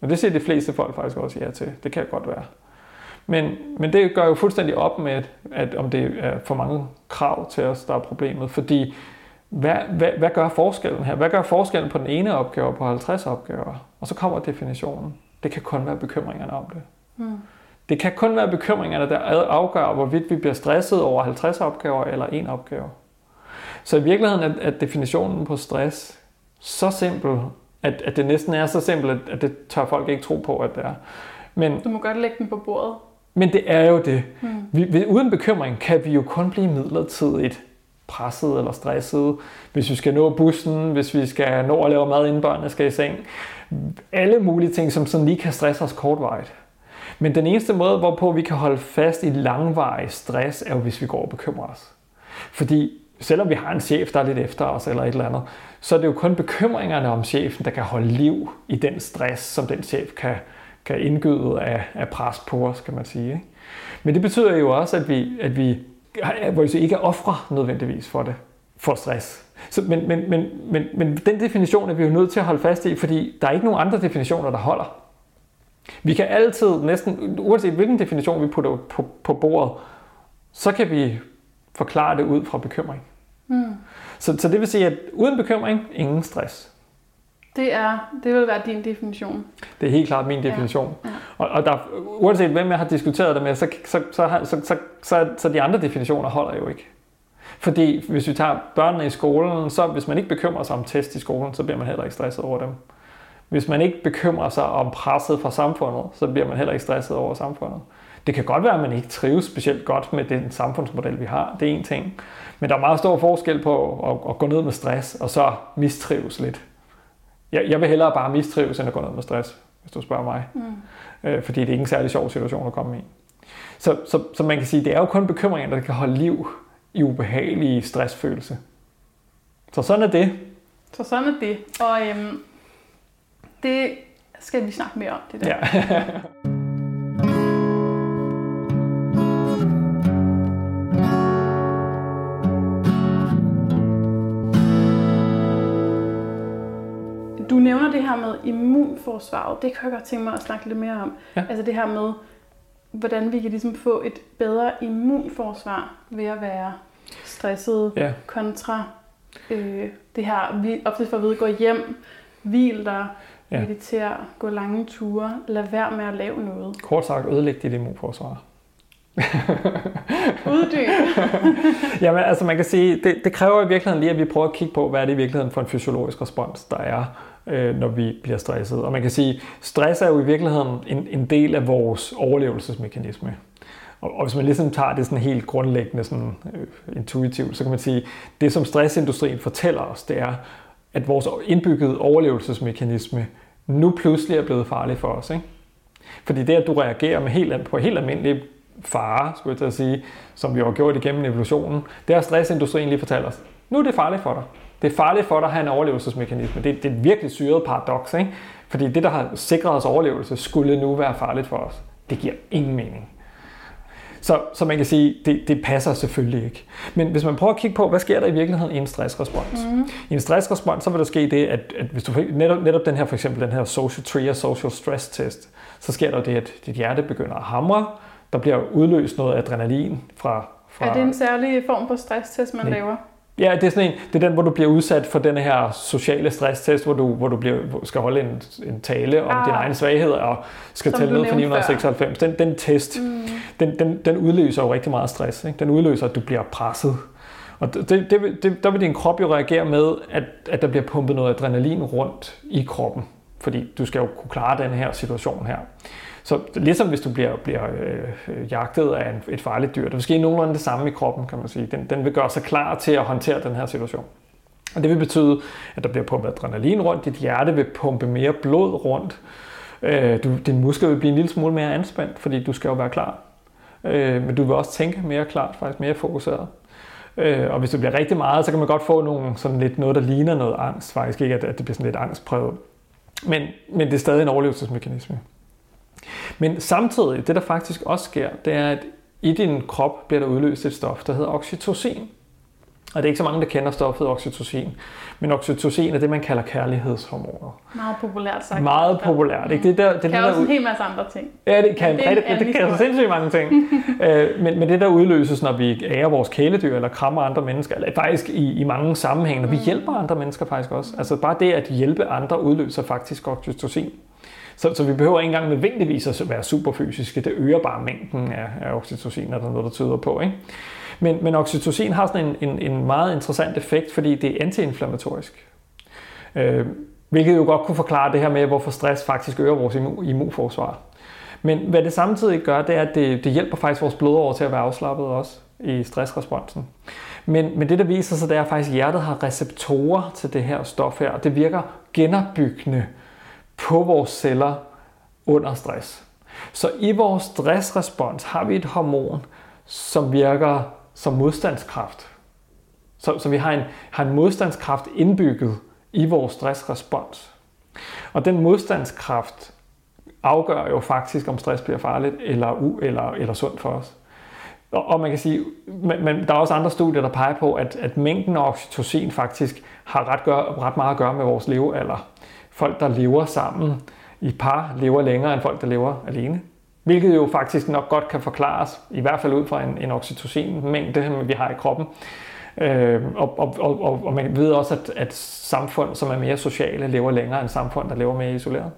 S2: Og det siger de fleste folk faktisk også ja til. Det kan godt være. Men, men det gør jo fuldstændig op med, at, at om det er for mange krav til os, der er problemet. Fordi hvad, hvad, hvad gør forskellen her? Hvad gør forskellen på den ene opgave på 50 opgaver? Og så kommer definitionen. Det kan kun være bekymringerne om det. Mm. Det kan kun være bekymringerne, der afgør, hvorvidt vi bliver stresset over 50 opgaver eller en opgave. Så i virkeligheden er, er definitionen på stress så simpel, at, at det næsten er så simpelt, at, det tør folk ikke tro på, at det er.
S1: Men, du må godt lægge den på bordet.
S2: Men det er jo det. Mm. Vi, vi, uden bekymring kan vi jo kun blive midlertidigt presset eller stresset, hvis vi skal nå bussen, hvis vi skal nå at lave mad, inden børnene skal i seng. Alle mulige ting, som sådan lige kan stresse os kortvarigt. Men den eneste måde, hvorpå vi kan holde fast i langvarig stress, er jo, hvis vi går og bekymrer os. Fordi selvom vi har en chef, der er lidt efter os eller et eller andet, så er det jo kun bekymringerne om chefen, der kan holde liv i den stress, som den chef kan, kan indgyde af, af pres på os, kan man sige. Ikke? Men det betyder jo også, at vi, at vi hvor vi ikke er ofre nødvendigvis for det, for stress. Så, men, men, men, men, men den definition er vi jo nødt til at holde fast i, fordi der er ikke nogen andre definitioner, der holder. Vi kan altid, næsten uanset hvilken definition vi putter på, på bordet, så kan vi forklare det ud fra bekymring. Mm. Så, så det vil sige, at uden bekymring, ingen stress.
S1: Det er, det vil være din definition.
S2: Det er helt klart min definition. Ja. Ja. Og, og der, uanset hvem jeg har diskuteret det med, så, så, så, så, så, så, så de andre definitioner holder jo ikke. Fordi hvis vi tager børnene i skolen, så hvis man ikke bekymrer sig om test i skolen, så bliver man heller ikke stresset over dem. Hvis man ikke bekymrer sig om presset fra samfundet, så bliver man heller ikke stresset over samfundet. Det kan godt være, at man ikke trives specielt godt med den samfundsmodel, vi har. Det er en ting. Men der er meget stor forskel på at, at gå ned med stress, og så mistrives lidt. Jeg, jeg vil hellere bare mistrives, end at gå ned med stress, hvis du spørger mig. Mm. Øh, fordi det er ikke en særlig sjov situation at komme i. Så, så, så man kan sige, det er jo kun bekymringer, der kan holde liv i ubehagelige stressfølelse. Så sådan er det.
S1: Så sådan er det. Og øhm, det skal vi snakke mere om, det der. Ja. nævner det her med immunforsvaret. Det kan jeg godt tænke mig at snakke lidt mere om. Ja. Altså det her med, hvordan vi kan ligesom få et bedre immunforsvar ved at være stresset ja. kontra øh, det her, vi ofte får at vide, gå hjem, hvil dig, ja. meditere, gå lange ture, lad være med at lave noget.
S2: Kort sagt, ødelæg dit immunforsvar.
S1: Uddyb.
S2: Jamen, altså man kan sige, det, det kræver i virkeligheden lige, at vi prøver at kigge på, hvad er det i virkeligheden for en fysiologisk respons, der er, øh, når vi bliver stresset. Og man kan sige, stress er jo i virkeligheden en, en del af vores overlevelsesmekanisme. Og, og hvis man ligesom tager det sådan helt grundlæggende sådan, øh, intuitivt, så kan man sige, det som stressindustrien fortæller os, det er, at vores indbyggede overlevelsesmekanisme nu pludselig er blevet farlig for os. Ikke? Fordi det, at du reagerer med helt, på helt almindelige fare, skulle jeg til at sige, som vi har gjort igennem evolutionen, det har stressindustrien lige fortalt os. Nu er det farligt for dig. Det er farligt for dig at have en overlevelsesmekanisme. Det, det er et virkelig syret paradoks, ikke? Fordi det, der har sikret os overlevelse, skulle nu være farligt for os. Det giver ingen mening. Så, så man kan sige, det, det passer selvfølgelig ikke. Men hvis man prøver at kigge på, hvad sker der i virkeligheden i en stressrespons? Mm. I en stressrespons, så vil der ske det, at, at hvis du netop, netop den her, for eksempel den her social trigger, social stress test, så sker der det, at dit hjerte begynder at hamre, der bliver udløst noget adrenalin fra... fra
S1: er det en særlig form for stresstest, man
S2: nej,
S1: laver?
S2: Ja, det er sådan en, det er den, hvor du bliver udsat for den her sociale stresstest, hvor du, hvor du bliver, skal holde en, en tale om ah, dine egne svagheder og skal tælle ned fra 996. Den, den test, mm. den, den, den udløser jo rigtig meget stress. Ikke? Den udløser, at du bliver presset. Og det, det, det, der vil din krop jo reagere med, at, at der bliver pumpet noget adrenalin rundt i kroppen. Fordi du skal jo kunne klare den her situation her. Så ligesom hvis du bliver, bliver øh, jagtet af en, et farligt dyr, det er måske nogenlunde det samme i kroppen, kan man sige. Den, den vil gøre sig klar til at håndtere den her situation. Og det vil betyde, at der bliver pumpet adrenalin rundt, dit hjerte vil pumpe mere blod rundt, øh, du, din muskel vil blive en lille smule mere anspændt, fordi du skal jo være klar. Øh, men du vil også tænke mere klart, faktisk mere fokuseret. Øh, og hvis det bliver rigtig meget, så kan man godt få nogle, sådan lidt noget, der ligner noget angst. Faktisk ikke, at, at det bliver sådan lidt angstprøvet. Men, men det er stadig en overlevelsesmekanisme. Men samtidig, det der faktisk også sker, det er, at i din krop bliver der udløst et stof, der hedder oxytocin. Og det er ikke så mange, der kender stoffet oxytocin. Men oxytocin er det, man kalder kærlighedshormoner.
S1: Meget populært sagt.
S2: Meget populært. Ikke? Det der, det
S1: kan
S2: der,
S1: også en hel masse andre ting.
S2: Ja, det kan, det, det, det kan så sindssygt mange ting. øh, men, men det der udløses, når vi ærer vores kæledyr, eller krammer andre mennesker, eller faktisk i, i mange sammenhænge, når vi mm. hjælper andre mennesker faktisk også. Altså bare det at hjælpe andre udløser faktisk oxytocin. Så, så vi behøver ikke engang nødvendigvis at være superfysiske. Det øger bare mængden af, af oxytocin, er der noget, der tyder på. Ikke? Men, men oxytocin har sådan en, en, en meget interessant effekt, fordi det er antiinflammatorisk. Øh, hvilket jo godt kunne forklare det her med, hvorfor stress faktisk øger vores immunforsvar. Men hvad det samtidig gør, det er, at det, det hjælper faktisk vores blodår til at være afslappet også i stressresponsen. Men, men det, der viser sig, det er at faktisk, at hjertet har receptorer til det her stof her, og det virker genopbyggende på vores celler under stress. Så i vores stressrespons har vi et hormon, som virker som modstandskraft. Så, så vi har en, har en modstandskraft indbygget i vores stressrespons. Og den modstandskraft afgør jo faktisk, om stress bliver farligt eller, u, eller, eller sundt for os. Og, og man kan sige, men, men der er også andre studier, der peger på, at, at mængden af oxytocin faktisk har ret, gør, ret meget at gøre med vores levealder. Folk, der lever sammen i par, lever længere end folk, der lever alene. Hvilket jo faktisk nok godt kan forklares, i hvert fald ud fra en, en oxytocin-mængde, vi har i kroppen. Øh, og, og, og, og man ved også, at, at samfund, som er mere sociale, lever længere end samfund, der lever mere isoleret.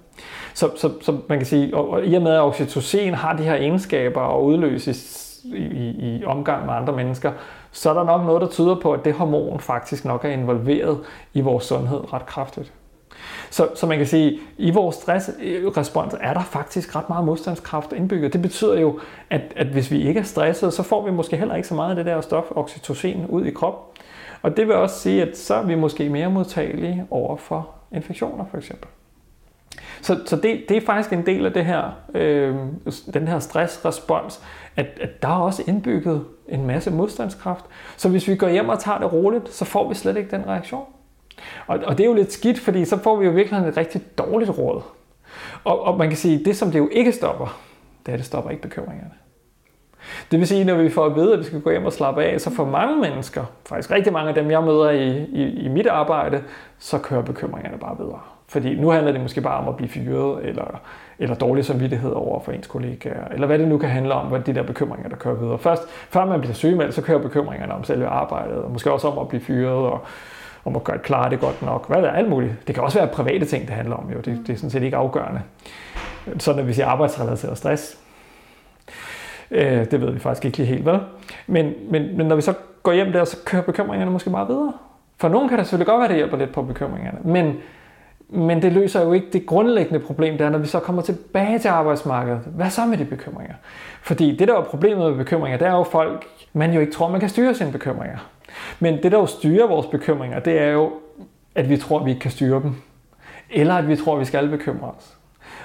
S2: Så, så, så man kan sige, og, og i og med at oxytocin har de her egenskaber og udløses i, i, i omgang med andre mennesker, så er der nok noget, der tyder på, at det hormon faktisk nok er involveret i vores sundhed ret kraftigt. Så, så man kan sige, i vores stressrespons er der faktisk ret meget modstandskraft indbygget. Det betyder jo, at, at hvis vi ikke er stresset, så får vi måske heller ikke så meget af det der stof, oxytocin, ud i kroppen. Og det vil også sige, at så er vi måske mere modtagelige over for infektioner for eksempel. Så, så det, det er faktisk en del af det her, øh, den her stressrespons, at, at der er også indbygget en masse modstandskraft. Så hvis vi går hjem og tager det roligt, så får vi slet ikke den reaktion. Og, og det er jo lidt skidt, fordi så får vi jo virkelig et rigtig dårligt råd. Og, og man kan sige, at det som det jo ikke stopper, det er, at det stopper ikke bekymringerne. Det vil sige, når vi får at vide, at vi skal gå hjem og slappe af, så for mange mennesker, faktisk rigtig mange af dem, jeg møder i, i, i mit arbejde, så kører bekymringerne bare videre. Fordi nu handler det måske bare om at blive fyret, eller, eller dårlig samvittighed over for ens kollegaer, eller hvad det nu kan handle om, hvad de der bekymringer, der kører videre. Først, før man bliver sygemeldt, så kører bekymringerne om selve arbejdet, og måske også om at blive fyret, og om at gøre, klare det godt nok. Hvad er alt muligt. Det kan også være private ting, det handler om. Jo. Det, det er sådan set ikke afgørende. Sådan at vi siger arbejdsrelateret stress. Øh, det ved vi faktisk ikke lige helt, hvad. Men, men, men når vi så går hjem der, så kører bekymringerne måske bare videre. For nogen kan det selvfølgelig godt være, at det hjælper lidt på bekymringerne. Men, men det løser jo ikke det grundlæggende problem, der når vi så kommer tilbage til arbejdsmarkedet. Hvad så med de bekymringer? Fordi det, der er problemet med bekymringer, det er jo folk, man jo ikke tror, man kan styre sine bekymringer. Men det, der jo styrer vores bekymringer, det er jo, at vi tror, at vi ikke kan styre dem. Eller at vi tror, at vi skal bekymre os.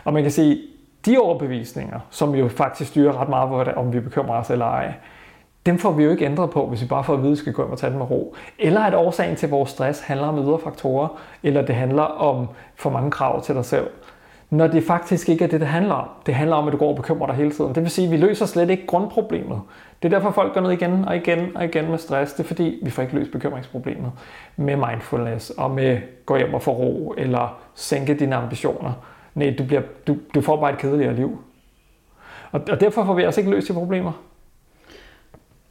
S2: Og man kan sige, de overbevisninger, som jo faktisk styrer ret meget, om vi bekymrer os eller ej, dem får vi jo ikke ændret på, hvis vi bare får at vide, at vi skal gå hjem og tage dem med ro. Eller at årsagen til vores stress handler om ydre faktorer, eller det handler om for mange krav til dig selv når det faktisk ikke er det, det handler om. Det handler om, at du går og bekymrer dig hele tiden. Det vil sige, at vi løser slet ikke grundproblemet. Det er derfor, folk går ned igen og igen og igen med stress. Det er fordi, vi får ikke løst bekymringsproblemet med mindfulness og med gå hjem og få ro eller sænke dine ambitioner. Nej, du, bliver, du, du får bare et kedeligere liv. Og, og derfor får vi altså ikke løst de problemer.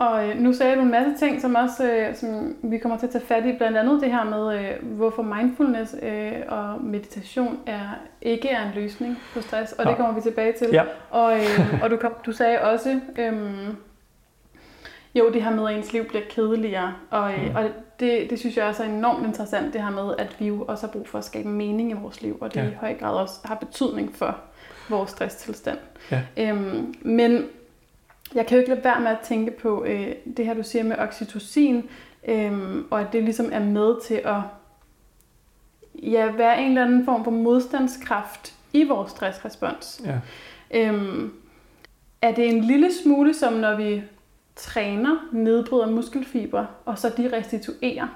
S1: Og øh, nu sagde du en masse ting, som også øh, som vi kommer til at tage fat i, blandt andet det her med, øh, hvorfor mindfulness øh, og meditation er ikke er en løsning på stress, og ja. det kommer vi tilbage til.
S2: Ja.
S1: Og, øh, og du, kom, du sagde også, øh, jo, det her med, at ens liv bliver kedeligere, og, øh, mm. og det, det synes jeg også er enormt interessant, det her med, at vi jo også har brug for at skabe mening i vores liv, og det ja. i høj grad også har betydning for vores stresstilstand. Ja. Øhm, men jeg kan jo ikke lade være med at tænke på øh, det her, du siger med oxytocin, øh, og at det ligesom er med til at ja, være en eller anden form for modstandskraft i vores stressrespons. Ja. Øhm, er det en lille smule som når vi træner, nedbryder muskelfiber, og så de restituerer?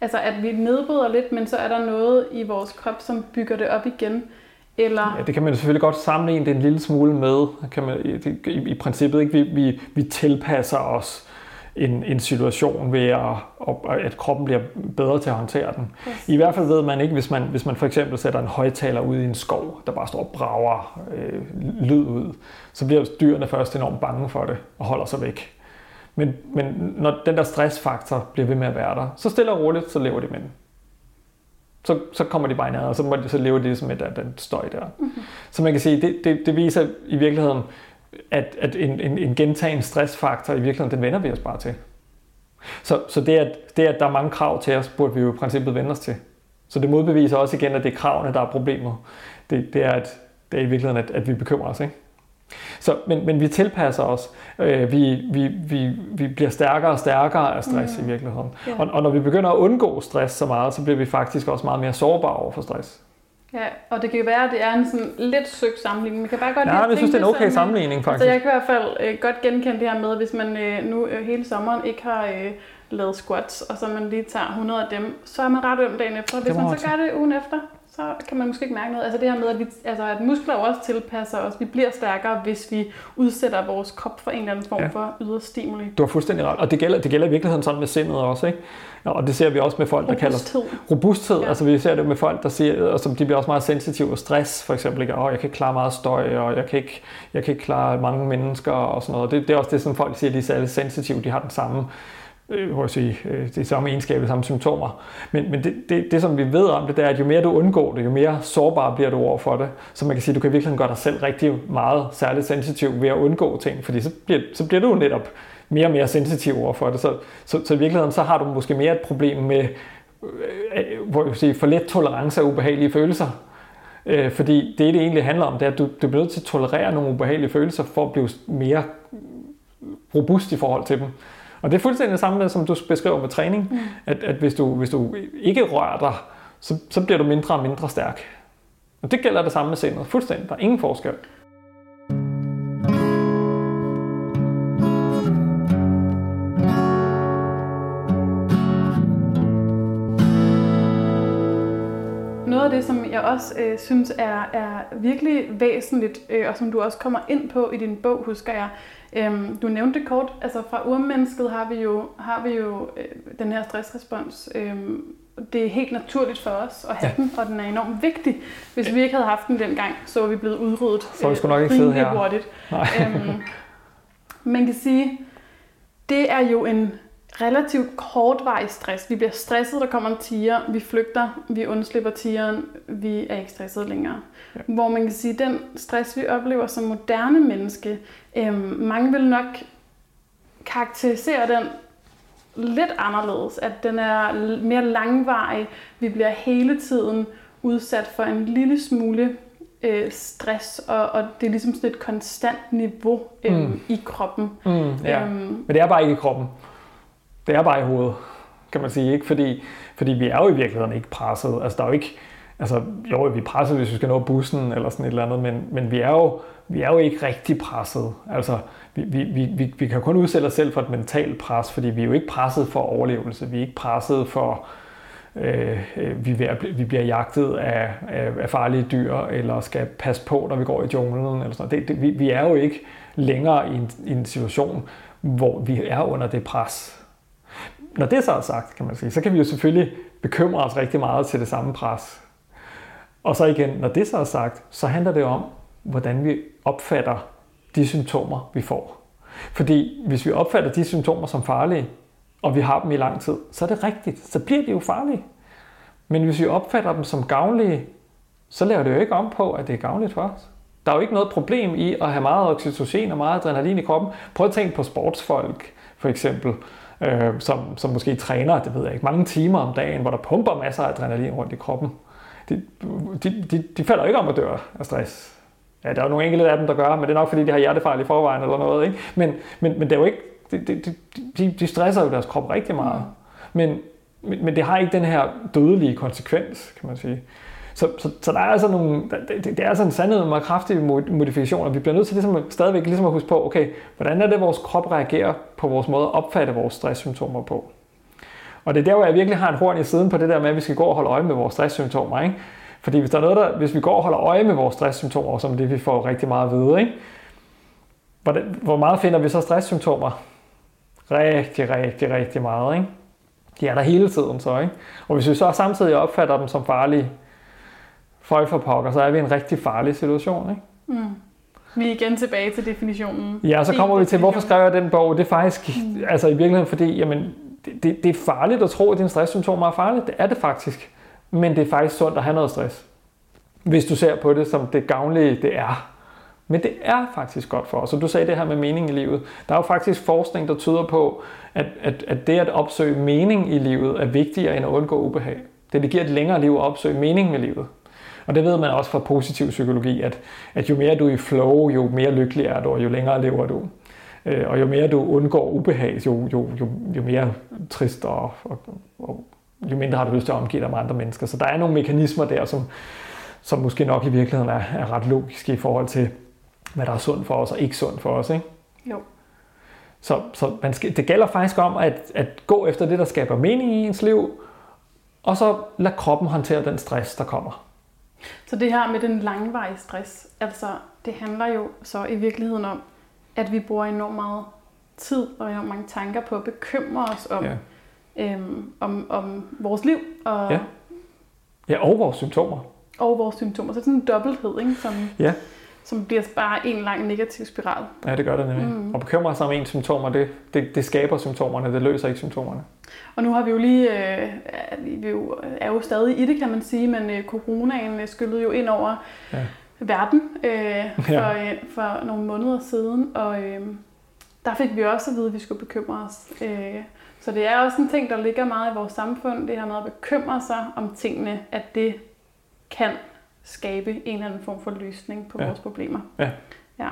S1: Altså at vi nedbryder lidt, men så er der noget i vores krop, som bygger det op igen. Eller...
S2: Ja, det kan man selvfølgelig godt sammenligne det en lille smule med, kan man, det, i, i princippet. Ikke? Vi, vi, vi tilpasser os en, en situation ved, at, at kroppen bliver bedre til at håndtere den. Yes. I hvert fald ved man ikke, hvis man, hvis man for eksempel sætter en højtaler ud i en skov, der bare står og brager øh, lyd ud, så bliver dyrene først enormt bange for det og holder sig væk. Men, men når den der stressfaktor bliver ved med at være der, så stille og roligt, så lever de med den så, så kommer de bare ned, og så, må de, så lever de ligesom med den støj der. Mm-hmm. Så man kan sige, det, det, det viser i virkeligheden, at, at en, en, en gentagen stressfaktor i virkeligheden, den vender vi os bare til. Så, så det, at, det, at der er mange krav til os, burde vi jo i princippet vende os til. Så det modbeviser også igen, at det er kravene, der er problemet. Det, det er, at, det er i virkeligheden, at, at vi bekymrer os. Ikke? Så, men, men vi tilpasser os. Øh, vi, vi, vi, vi bliver stærkere og stærkere af stress mm. i virkeligheden. Ja. Og, og når vi begynder at undgå stress så meget, så bliver vi faktisk også meget mere sårbare over for stress.
S1: Ja, og det kan jo være, at det er en sådan lidt søgt sammenligning. Man kan bare godt
S2: ja, jeg synes, det er en okay sammenligning faktisk.
S1: Altså, jeg kan i hvert fald øh, godt genkende det her med, hvis man øh, nu øh, hele sommeren ikke har øh, lavet squats, og så man lige tager 100 af dem, så er man ret øm dagen efter. Hvis man så gør det ugen efter, så kan man måske ikke mærke noget. Altså det her med, at, vi, altså at muskler også tilpasser os. Vi bliver stærkere, hvis vi udsætter vores krop for en eller anden form ja. for ydre stimuli.
S2: Du har fuldstændig ret. Og det gælder, det gælder i virkeligheden sådan med sindet også. Ikke? Og det ser vi også med folk, der
S1: robusthed.
S2: kalder robusthed. Ja. Altså vi ser det med folk, der siger, og som de bliver også meget sensitive af stress, for eksempel. Ikke? Oh, jeg kan ikke klare meget støj, og jeg kan ikke, jeg kan ikke klare mange mennesker og sådan noget. Det, det er også det, som folk siger, de er særlig sensitive. De har den samme øh, sige, øh, de samme egenskaber, samme symptomer. Men, men det, det, det, som vi ved om det, det er, at jo mere du undgår det, jo mere sårbar bliver du over for det. Så man kan sige, at du kan virkelig gøre dig selv rigtig meget særligt sensitiv ved at undgå ting, fordi så bliver, så bliver du netop mere og mere sensitiv over for det. Så, så, så i virkeligheden så har du måske mere et problem med øh, øh hvor jeg sige, for let tolerance af ubehagelige følelser. Øh, fordi det, det egentlig handler om, det er, at du, du bliver nødt til at tolerere nogle ubehagelige følelser for at blive mere robust i forhold til dem. Og det er fuldstændig det samme, som du beskriver med træning, mm. at, at hvis, du, hvis du ikke rører dig, så, så bliver du mindre og mindre stærk. Og det gælder det samme med sindet. Fuldstændig. Der er ingen forskel.
S1: Noget af det, som jeg også øh, synes er, er virkelig væsentligt, øh, og som du også kommer ind på i din bog, husker jeg, Øhm, du nævnte kort, altså fra urmennesket har vi jo, har vi jo øh, den her stressrespons. Øhm, det er helt naturligt for os at have ja. den, og den er enormt vigtig. Hvis vi ikke havde haft den dengang, så var vi blevet udryddet
S2: så vi skulle nok ikke sidde her.
S1: hurtigt. Nej. Øhm, man kan sige, det er jo en relativt kortvarig stress. Vi bliver stresset, der kommer en tiger, vi flygter, vi undslipper tigeren, vi er ikke stresset længere. Ja. Hvor man kan sige, at den stress, vi oplever som moderne menneske, øhm, mange vil nok karakterisere den lidt anderledes. At den er mere langvarig. Vi bliver hele tiden udsat for en lille smule øh, stress, og, og det er ligesom sådan et konstant niveau øhm, mm. i kroppen.
S2: Mm, ja. øhm, Men det er bare ikke i kroppen. Det er bare i hovedet, kan man sige. Ikke? Fordi, fordi vi er jo i virkeligheden ikke presset. Altså, der er jo ikke, altså, jo, vi er presset, hvis vi skal nå bussen eller sådan et eller andet, men, men vi, er jo, vi er jo ikke rigtig presset. Altså, vi, vi, vi, vi kan kun udsætte os selv for et mentalt pres, fordi vi er jo ikke presset for overlevelse. Vi er ikke presset for, øh, øh vi, vi bliver jagtet af, af, af farlige dyr, eller skal passe på, når vi går i junglen. Eller sådan det, det, vi, vi er jo ikke længere i en, i en situation, hvor vi er under det pres når det så er sagt, kan man sige, så kan vi jo selvfølgelig bekymre os rigtig meget til det samme pres. Og så igen, når det så er sagt, så handler det om, hvordan vi opfatter de symptomer, vi får. Fordi hvis vi opfatter de symptomer som farlige, og vi har dem i lang tid, så er det rigtigt. Så bliver de jo farlige. Men hvis vi opfatter dem som gavnlige, så laver det jo ikke om på, at det er gavnligt for os. Der er jo ikke noget problem i at have meget oxytocin og meget adrenalin i kroppen. Prøv at tænke på sportsfolk, for eksempel, øh, som, som måske træner, det ved jeg ikke, mange timer om dagen, hvor der pumper masser af adrenalin rundt i kroppen. De, de, de, de falder ikke om at dø af stress. Ja, der er jo nogle enkelte af dem, der gør, men det er nok fordi, de har hjertefejl i forvejen eller noget. Ikke? Men, men, men det er jo ikke, de, de, de, de stresser jo deres krop rigtig meget. Men, men, men det har ikke den her dødelige konsekvens, kan man sige. Så, så, så der er altså nogle, det, det er altså en sandhed med kraftige modifikationer. Vi bliver nødt til ligesom, stadigvæk ligesom at huske på, okay, hvordan er det, vores krop reagerer på vores måde at opfatte vores stresssymptomer på. Og det er der, hvor jeg virkelig har en horn i siden på det der med, at vi skal gå og holde øje med vores stresssymptomer. Ikke? Fordi hvis, der er noget, der, hvis vi går og holder øje med vores stresssymptomer, som det vi får rigtig meget at vide, ikke? Hvor, hvor meget finder vi så stresssymptomer? Rigtig, rigtig, rigtig meget. Ikke? De er der hele tiden så. Ikke? Og hvis vi så samtidig opfatter dem som farlige, for for pokker, så er vi i en rigtig farlig situation. Ikke?
S1: Mm. Vi er igen tilbage til definitionen.
S2: Ja, så kommer vi til, hvorfor skrev jeg den bog? Det er faktisk, mm. altså i virkeligheden, fordi jamen, det, det, det er farligt at tro, at dine stresssymptomer er farlige. Det er det faktisk. Men det er faktisk sundt at have noget stress. Hvis du ser på det som det gavnlige, det er. Men det er faktisk godt for os. Og du sagde det her med mening i livet. Der er jo faktisk forskning, der tyder på, at, at, at det at opsøge mening i livet er vigtigere end at undgå ubehag. Det, det giver et længere liv at opsøge mening med livet. Og det ved man også fra positiv psykologi, at, at jo mere du er i flow, jo mere lykkelig er du, og jo længere lever du. Øh, og jo mere du undgår ubehag, jo, jo, jo, jo mere trist og, og, og jo mindre har du lyst til at omgive dig med andre mennesker. Så der er nogle mekanismer der, som, som måske nok i virkeligheden er, er ret logiske i forhold til, hvad der er sundt for os og ikke sundt for os. Ikke?
S1: Jo.
S2: Så, så man skal, det gælder faktisk om at, at gå efter det, der skaber mening i ens liv, og så lade kroppen håndtere den stress, der kommer.
S1: Så det her med den langvarige stress, altså det handler jo så i virkeligheden om, at vi bruger enormt meget tid og enormt mange tanker på at bekymre os om, ja. øhm, om, om vores liv. Og,
S2: ja. ja, og vores symptomer.
S1: Og vores symptomer. Så det er sådan en dobbelthed, ikke? Som,
S2: ja.
S1: Som bliver bare en lang negativ spiral.
S2: Ja, det gør det nemlig. Mm. Og bekymre sig om ens symptomer, det, det, det skaber symptomerne, det løser ikke symptomerne.
S1: Og nu har vi jo lige, øh, vi jo, er jo stadig i det, kan man sige, men øh, coronaen skyllede jo ind over ja. verden øh, for, ja. øh, for nogle måneder siden, og øh, der fik vi også at vide, at vi skulle bekymre os. Øh, så det er også en ting, der ligger meget i vores samfund, det her med at bekymre sig om tingene, at det kan skabe en eller anden form for løsning på ja. vores problemer.
S2: Ja.
S1: ja.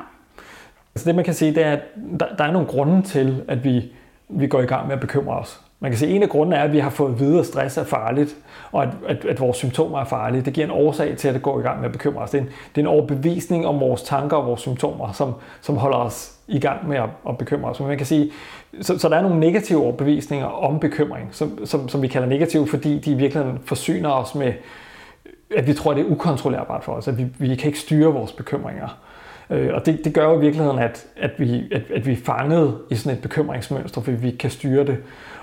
S2: Altså det man kan sige, det er, at der, der er nogle grunde til, at vi, vi går i gang med at bekymre os. Man kan sige, at en af grundene er, at vi har fået at vide, at stress er farligt, og at, at, at vores symptomer er farlige. Det giver en årsag til, at det går i gang med at bekymre os. Det er en, det er en overbevisning om vores tanker og vores symptomer, som, som holder os i gang med at, at bekymre os. Men man kan sige, så, så der er nogle negative overbevisninger om bekymring, som, som, som vi kalder negative, fordi de i virkeligheden forsyner os med, at vi tror, at det er ukontrollerbart for os, at vi, vi kan ikke styre vores bekymringer. Øh, og det, det gør jo i virkeligheden, at, at, vi, at, at vi er fanget i sådan et bekymringsmønster, fordi vi ikke kan styre det.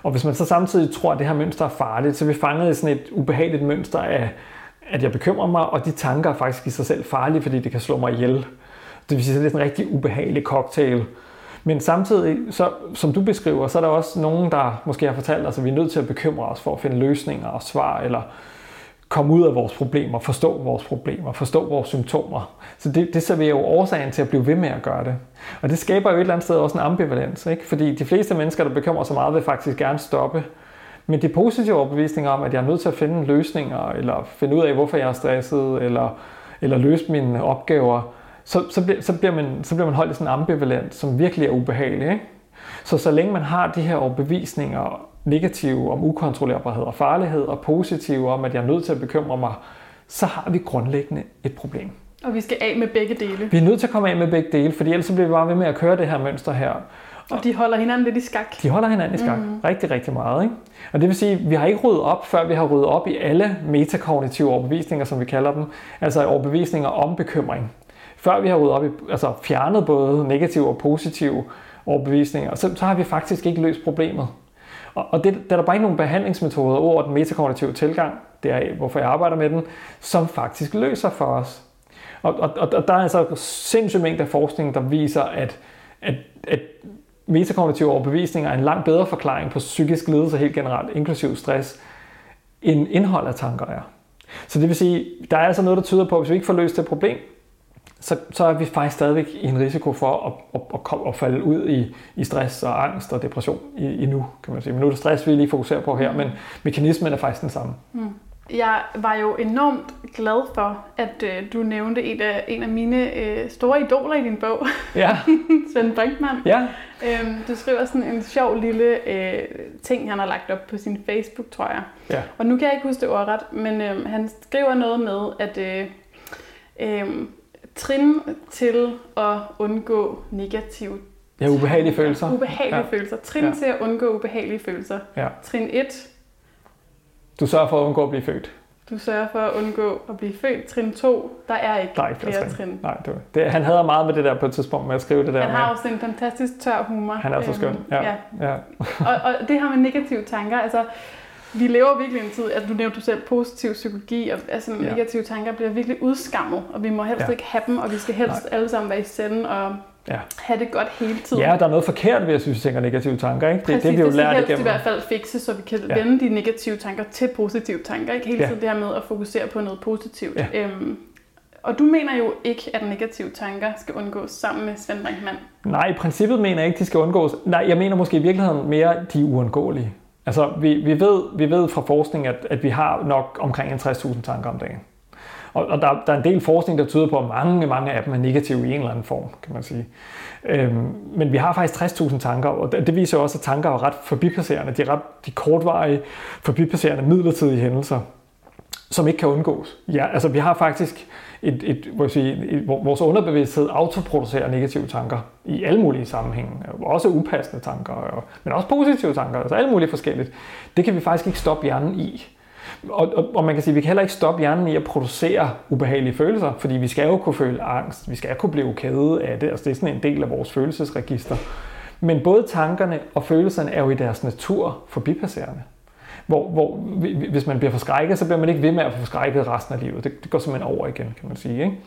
S2: Og hvis man så samtidig tror, at det her mønster er farligt, så er vi fanget i sådan et ubehageligt mønster af, at jeg bekymrer mig, og de tanker er faktisk i sig selv farlige, fordi det kan slå mig ihjel. Det vil sige, at det er en rigtig ubehagelig cocktail. Men samtidig, så, som du beskriver, så er der også nogen, der måske har fortalt os, at vi er nødt til at bekymre os for at finde løsninger og svar, eller komme ud af vores problemer, forstå vores problemer, forstå vores symptomer. Så det, det serverer jo årsagen til at blive ved med at gøre det. Og det skaber jo et eller andet sted også en ambivalens, ikke? fordi de fleste mennesker, der bekymrer sig meget, vil faktisk gerne stoppe. Men de positive overbevisninger om, at jeg er nødt til at finde løsninger, eller finde ud af, hvorfor jeg er stresset, eller, eller løse mine opgaver, så, så, bliver, så, bliver man, så bliver man holdt i sådan en ambivalens, som virkelig er ubehagelig. Ikke? Så så længe man har de her overbevisninger negative om ukontrollerbarhed og farlighed, og positive om, at jeg er nødt til at bekymre mig, så har vi grundlæggende et problem.
S1: Og vi skal af med begge dele.
S2: Vi er nødt til at komme af med begge dele, fordi ellers bliver vi bare ved med at køre det her mønster her.
S1: Og de holder hinanden lidt i skak.
S2: De holder hinanden i skak. Mm. Rigtig, rigtig meget. Ikke? Og det vil sige, at vi har ikke ryddet op, før vi har ryddet op i alle metakognitive overbevisninger, som vi kalder dem. Altså overbevisninger om bekymring. Før vi har ryddet op i, altså fjernet både negative og positive overbevisninger, så, så har vi faktisk ikke løst problemet. Og, og det, der er der bare ikke nogen behandlingsmetoder over den metakognitive tilgang, det er hvorfor jeg arbejder med den, som faktisk løser for os. Og, og, og der er altså sindssygt mængde af forskning, der viser, at, at, at metakognitive overbevisninger er en langt bedre forklaring på psykisk lidelse helt generelt, inklusiv stress, end indhold af tanker er. Så det vil sige, der er altså noget, der tyder på, at hvis vi ikke får løst det problem, så, så er vi faktisk stadigvæk i en risiko for at, at, at, komme, at falde ud i, i stress og angst og depression i, i nu, kan man sige. Men nu er det stress, vi lige fokuserer på her, mm. men mekanismen er faktisk den samme. Mm.
S1: Jeg var jo enormt glad for, at øh, du nævnte en af, en af mine øh, store idoler i din bog,
S2: ja.
S1: Svend Brinkmann.
S2: Ja.
S1: Øhm, du skriver sådan en sjov lille øh, ting, han har lagt op på sin Facebook, tror jeg.
S2: Ja.
S1: Og nu kan jeg ikke huske det ordret, men øh, han skriver noget med, at øh, øh, trin til at undgå negative
S2: Ja, ubehagelige følelser.
S1: Ubehagelige ja. følelser. Trin ja. til at undgå ubehagelige følelser.
S2: Ja.
S1: Trin 1.
S2: Du sørger for at undgå at blive født.
S1: Du sørger for at undgå at blive født. Trin 2, der er ikke, der er ikke flere trin. trin.
S2: Nej, det, var, det, han havde meget med det der på et tidspunkt med at skrive det der.
S1: Han har også en fantastisk tør humor.
S2: Han er så skøn. Øhm, ja. ja. ja.
S1: og, og det har med negative tanker. Altså, vi lever virkelig en tid, at du nævnte du selv positiv psykologi, og altså, ja. negative tanker bliver virkelig udskammet, og vi må helst ja. ikke have dem, og vi skal helst Nej. alle sammen være i sende og ja. have det godt hele tiden.
S2: Ja, der er noget forkert ved at synes, tænker negative tanker. Ikke?
S1: Det, Præcis, det, vi jo det lært igennem. i hvert fald fikse, så vi kan ja. vende de negative tanker til positive tanker. Ikke hele tiden ja. det her med at fokusere på noget positivt. Ja. Øhm, og du mener jo ikke, at negative tanker skal undgås sammen med Svend Brinkmann.
S2: Nej, i princippet mener jeg ikke, de skal undgås. Nej, jeg mener måske i virkeligheden mere, de er uundgåelige. Altså, vi, vi, ved, vi ved fra forskning, at, at vi har nok omkring 60.000 tanker om dagen. Og, og der, der er en del forskning, der tyder på, at mange, mange af dem er negative i en eller anden form, kan man sige. Øhm, men vi har faktisk 60.000 tanker, og det, det viser også, at tanker er ret forbipasserende. De er ret de kortvarige, forbipasserende, midlertidige hændelser, som ikke kan undgås. Ja, altså vi har faktisk et, et, hvor jeg sige, et, vores underbevidsthed autoproducerer negative tanker i alle mulige sammenhænge. Også upassende tanker, og, men også positive tanker, altså alle mulige forskelligt. Det kan vi faktisk ikke stoppe hjernen i. Og, og, og man kan sige, at vi kan heller ikke stoppe hjernen i at producere ubehagelige følelser, fordi vi skal jo kunne føle angst, vi skal kunne blive kede af det, altså det er sådan en del af vores følelsesregister. Men både tankerne og følelserne er jo i deres natur forbipasserende. Hvor, hvor hvis man bliver forskrækket, så bliver man ikke ved med at få forskrækket resten af livet. Det, det går simpelthen over igen, kan man sige. Ikke?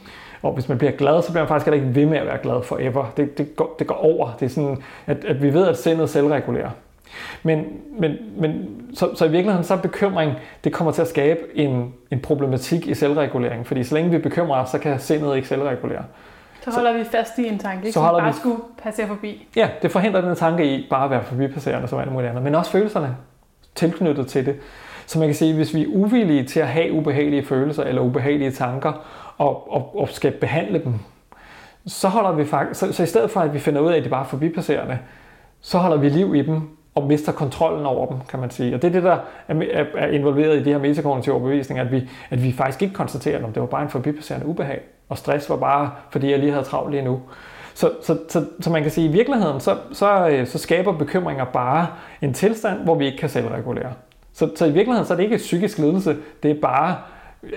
S2: Og hvis man bliver glad, så bliver man faktisk heller ikke ved med at være glad forever. Det, det, går, det går over. Det er sådan, at, at vi ved, at sindet selvregulerer. Men, men, men så, så i virkeligheden så er bekymring, det kommer til at skabe en, en problematik i selvregulering. Fordi så længe vi bekymrer os, så kan sindet ikke selvregulere.
S1: Så holder så, vi fast i en tanke, ikke? Så holder bare vi, skulle passere forbi.
S2: Ja, det forhindrer den tanke i bare at være forbipasserende som alt muligt andet. Men også følelserne tilknyttet til det. Så man kan sige, hvis vi er uvillige til at have ubehagelige følelser eller ubehagelige tanker, og, og, og skal behandle dem, så holder vi faktisk, så, så i stedet for at vi finder ud af, at de bare er forbipasserende, så holder vi liv i dem og mister kontrollen over dem, kan man sige. Og det er det, der er, er involveret i de her metakognitive overbevisninger, at vi, at vi faktisk ikke konstaterer, om det var bare en forbipasserende ubehag, og stress var bare, fordi jeg lige havde travlt lige nu. Så, så, så, så man kan sige, at i virkeligheden, så, så, øh, så skaber bekymringer bare en tilstand, hvor vi ikke kan selvregulere. Så, så i virkeligheden så er det ikke psykisk lidelse, det er bare,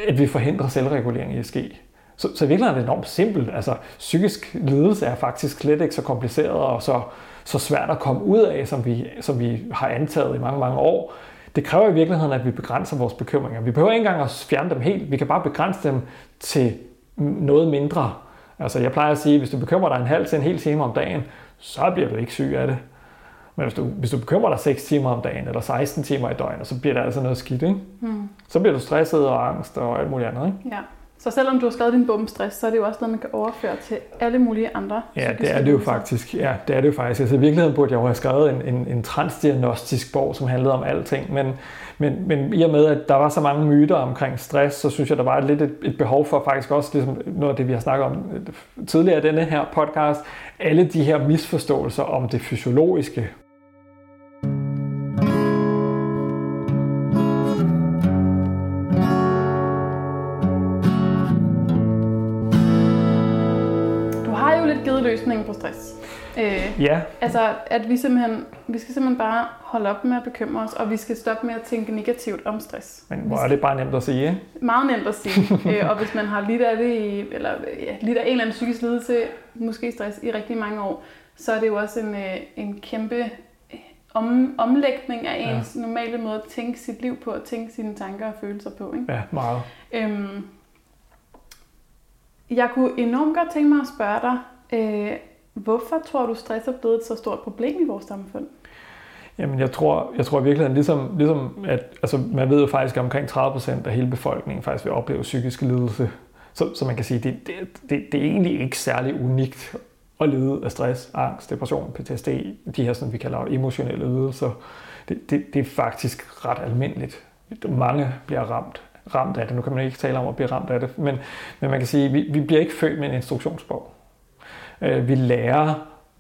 S2: at vi forhindrer selvregulering i at ske. Så, så i virkeligheden er det enormt simpelt. Altså, psykisk lidelse er faktisk slet ikke så kompliceret og så, så svært at komme ud af, som vi, som vi har antaget i mange, mange år. Det kræver i virkeligheden, at vi begrænser vores bekymringer. Vi behøver ikke engang at fjerne dem helt. Vi kan bare begrænse dem til noget mindre. Altså jeg plejer at sige, at hvis du bekymrer dig en halv til en hel time om dagen, så bliver du ikke syg af det. Men hvis du, hvis du bekymrer dig 6 timer om dagen, eller 16 timer i døgnet, så bliver det altså noget skidt, ikke? Mm. Så bliver du stresset og angst og alt muligt andet, ikke?
S1: Ja. Så selvom du har skrevet din bog stress, så er det jo også noget, man kan overføre til alle mulige andre.
S2: Ja, det er det jo faktisk. Ja, det er det jo faktisk. Altså i virkeligheden burde jeg jo have skrevet en, en, en transdiagnostisk bog, som handlede om alting. Men, men, men i og med, at der var så mange myter omkring stress, så synes jeg, der var lidt et, et behov for faktisk også, ligesom noget af det, vi har snakket om øh, tidligere i denne her podcast, alle de her misforståelser om det fysiologiske ja.
S1: Altså, at vi simpelthen, vi skal simpelthen bare holde op med at bekymre os, og vi skal stoppe med at tænke negativt om stress.
S2: Men hvor er det bare nemt at sige, ikke?
S1: Meget nemt at sige. øh, og hvis man har lidt af det, i, eller ja, lidt af en eller anden psykisk lidelse, måske stress, i rigtig mange år, så er det jo også en, øh, en kæmpe øh, om, omlægning af ens ja. normale måde at tænke sit liv på, at tænke sine tanker og følelser på. Ikke?
S2: Ja, meget. Øhm,
S1: jeg kunne enormt godt tænke mig at spørge dig, øh, Hvorfor tror du, stress er blevet et så stort problem i vores samfund?
S2: Jamen, jeg tror, jeg tror virkelig, at ligesom, ligesom at, altså, man ved jo faktisk, at omkring 30% af hele befolkningen faktisk vil opleve psykisk lidelse. Så, så man kan sige, det, det, det, det er egentlig ikke særlig unikt at lide af stress, angst, depression, PTSD, de her, sådan vi kalder emotionelle lidelser. Det, det, det er faktisk ret almindeligt. Mange bliver ramt, ramt af det. Nu kan man ikke tale om at blive ramt af det, men, men man kan sige, at vi, vi bliver ikke født med en instruktionsbog. Øh, vi lærer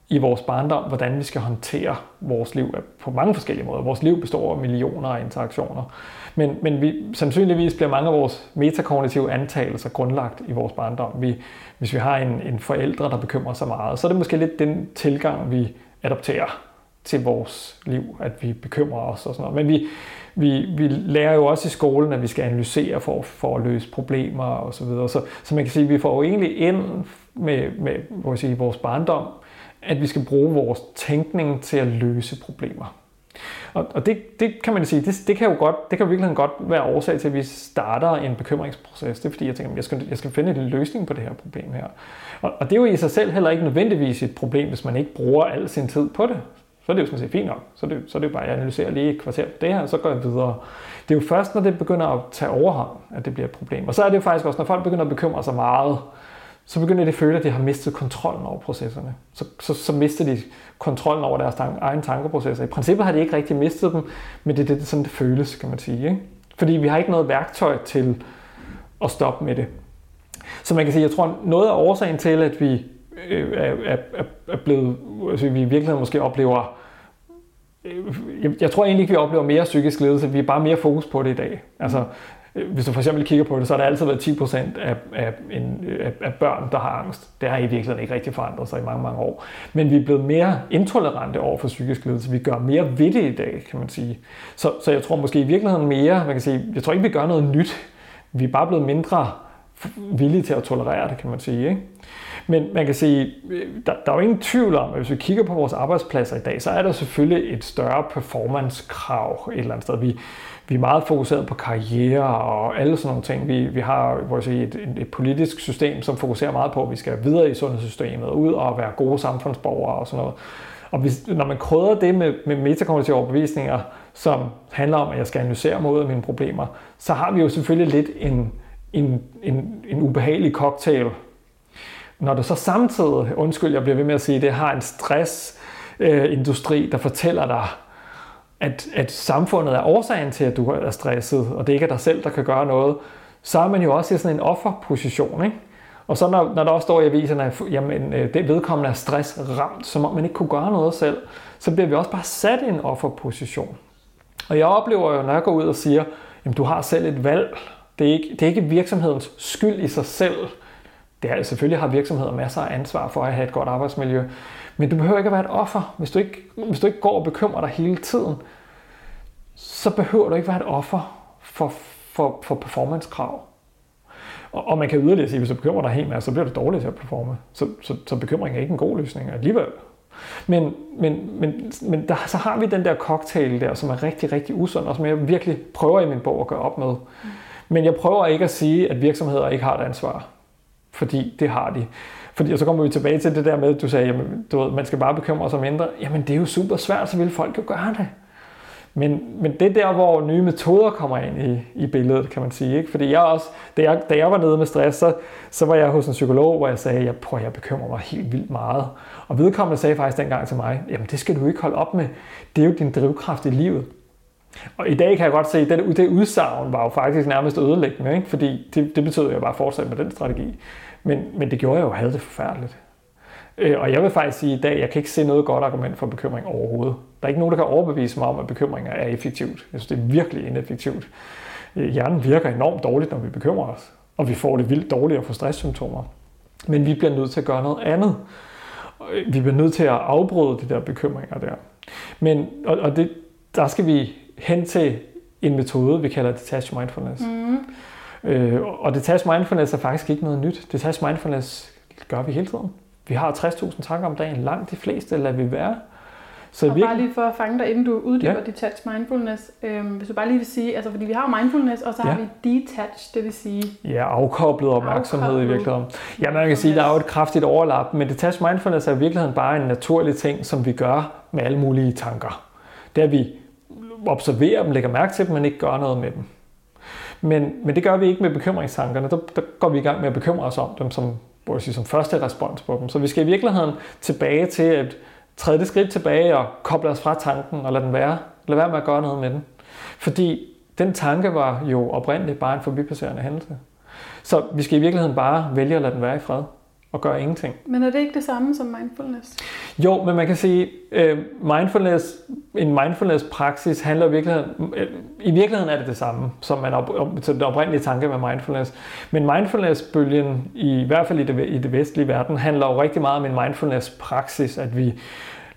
S2: i vores barndom, hvordan vi skal håndtere vores liv på mange forskellige måder. Vores liv består af millioner af interaktioner. Men, men vi, sandsynligvis bliver mange af vores metakognitive antagelser grundlagt i vores barndom. Vi, hvis vi har en, en forældre, der bekymrer sig meget, så er det måske lidt den tilgang, vi adopterer til vores liv, at vi bekymrer os og sådan noget. Men vi, vi, vi lærer jo også i skolen, at vi skal analysere for, for at løse problemer og så videre. Så, så man kan sige, at vi får jo egentlig ind med, med hvor sige, vores barndom, at vi skal bruge vores tænkning til at løse problemer. Og, og det, det kan man sige, det, det kan jo godt, det kan virkelig godt være årsag til, at vi starter en bekymringsproces. Det er fordi, jeg tænker, jeg skal, jeg skal finde en løsning på det her problem her. Og, og det er jo i sig selv heller ikke nødvendigvis et problem, hvis man ikke bruger al sin tid på det. Så er det jo sådan set fint nok. Så er det, så er det jo bare, at jeg analyserer lige et kvarter på det her, og så går jeg videre. Det er jo først, når det begynder at tage overhånd, at det bliver et problem. Og så er det jo faktisk også, når folk begynder at bekymre sig meget, så begynder de at føle, at de har mistet kontrollen over processerne. Så, så, så mister de kontrollen over deres tank, egen tankeprocesser. I princippet har de ikke rigtig mistet dem, men det er det, sådan det føles, kan man sige. Ikke? Fordi vi har ikke noget værktøj til at stoppe med det. Så man kan sige, jeg tror, noget af årsagen til, at vi øh, er, er, er blevet, altså vi i virkeligheden måske oplever, øh, jeg, jeg tror egentlig ikke, vi oplever mere psykisk ledelse, vi er bare mere fokus på det i dag. Altså, øh, hvis du for eksempel kigger på det, så har der altid været 10% af, af, en, af, af børn, der har angst. Det har i virkeligheden ikke rigtig forandret sig i mange, mange år. Men vi er blevet mere intolerante over for psykisk lidelse. Vi gør mere ved det i dag, kan man sige. Så, så jeg tror måske i virkeligheden mere, man kan sige, jeg tror ikke, vi gør noget nyt. Vi er bare blevet mindre villige til at tolerere det, kan man sige. Ikke? Men man kan sige, der, der er jo ingen tvivl om, at hvis vi kigger på vores arbejdspladser i dag, så er der selvfølgelig et større performance-krav et eller andet sted. Vi, vi er meget fokuseret på karriere og alle sådan nogle ting. Vi, vi har hvor jeg sige, et, et, politisk system, som fokuserer meget på, at vi skal videre i sundhedssystemet, ud og være gode samfundsborgere og sådan noget. Og hvis, når man krydder det med, med metakognitive overbevisninger, som handler om, at jeg skal analysere mod af mine problemer, så har vi jo selvfølgelig lidt en, en, en, en ubehagelig cocktail. Når du så samtidig, undskyld, jeg bliver ved med at sige det, har en stressindustri, øh, der fortæller dig, at, at samfundet er årsagen til, at du er stresset, og det ikke er dig selv, der kan gøre noget, så er man jo også i sådan en offerposition. Ikke? Og så når, når der også står i aviserne, at jamen, øh, det vedkommende er stressramt, som om man ikke kunne gøre noget selv, så bliver vi også bare sat i en offerposition. Og jeg oplever jo, når jeg går ud og siger, at du har selv et valg. Det er, ikke, det er ikke virksomhedens skyld i sig selv. Det er, selvfølgelig har virksomheder masser af ansvar for at have et godt arbejdsmiljø. Men du behøver ikke at være et offer. Hvis du ikke, hvis du ikke går og bekymrer dig hele tiden, så behøver du ikke være et offer for, for, for performance-krav. Og, og man kan yderligere sige, at hvis du bekymrer dig helt meget, så bliver du dårlig til at performe. Så, så, så bekymring er ikke en god løsning alligevel. Men, men, men, men der, så har vi den der cocktail der, som er rigtig, rigtig usund, og som jeg virkelig prøver i min bog at gøre op med. Men jeg prøver ikke at sige, at virksomheder ikke har et ansvar. Fordi det har de. Fordi, og så kommer vi tilbage til det der med, at du sagde, jamen, du ved, man skal bare bekymre sig mindre. Jamen det er jo super svært, så vil folk jo gøre det. Men, men det er der, hvor nye metoder kommer ind i, i billedet, kan man sige. Ikke? Fordi jeg også, da jeg, da jeg var nede med stress, så, så var jeg hos en psykolog, hvor jeg sagde, jeg, prøver, jeg bekymrer mig helt vildt meget. Og vedkommende sagde faktisk dengang til mig, jamen det skal du ikke holde op med. Det er jo din drivkraft i livet. Og i dag kan jeg godt se, at det, det udsagn var jo faktisk nærmest ødelæggende, ikke? fordi det, det betød, at jeg bare fortsatte med den strategi. Men, men det gjorde jeg jo, havde det forfærdeligt. Øh, og jeg vil faktisk sige i dag, jeg kan ikke se noget godt argument for bekymring overhovedet. Der er ikke nogen, der kan overbevise mig om, at bekymringer er effektivt. Jeg synes, det er virkelig ineffektivt. Øh, hjernen virker enormt dårligt, når vi bekymrer os. Og vi får det vildt dårligt og får stresssymptomer. Men vi bliver nødt til at gøre noget andet. Øh, vi bliver nødt til at afbryde de der bekymringer der. Men, og, og det, der skal vi hen til en metode, vi kalder Detached Mindfulness. Mm. Øh, og Detached Mindfulness er faktisk ikke noget nyt. Detached Mindfulness gør vi hele tiden. Vi har 60.000 tanker om dagen. Langt de fleste lader vi være.
S1: Så og bare lige for at fange dig, inden du uddyber ja. detached mindfulness, øhm, hvis du bare lige vil sige, altså fordi vi har jo mindfulness, og så ja. har vi detached, det vil sige...
S2: Ja, afkoblet opmærksomhed afkoblet. i virkeligheden. Ja, man kan sige, at der er jo et kraftigt overlap, men detached mindfulness er i virkeligheden bare en naturlig ting, som vi gør med alle mulige tanker. Det er, at vi observerer dem, lægger mærke til dem, men ikke gør noget med dem. Men, men det gør vi ikke med bekymringstankerne. Der, der går vi i gang med at bekymre os om dem som, sige, som første respons på dem. Så vi skal i virkeligheden tilbage til at træde det skridt tilbage og koble os fra tanken og lade den være. Lad være med at gøre noget med den. Fordi den tanke var jo oprindeligt bare en forbipasserende hændelse. Så vi skal i virkeligheden bare vælge at lade den være i fred og gøre ingenting.
S1: Men er det ikke det samme som mindfulness?
S2: Jo, men man kan sige, uh, mindfulness, en mindfulness-praksis handler i virkeligheden, uh, i virkeligheden er det det samme, som man op, op, til den oprindelige tanke med mindfulness. Men mindfulness-bølgen, i, i hvert fald i det, i det vestlige verden, handler jo rigtig meget om en mindfulness-praksis, at vi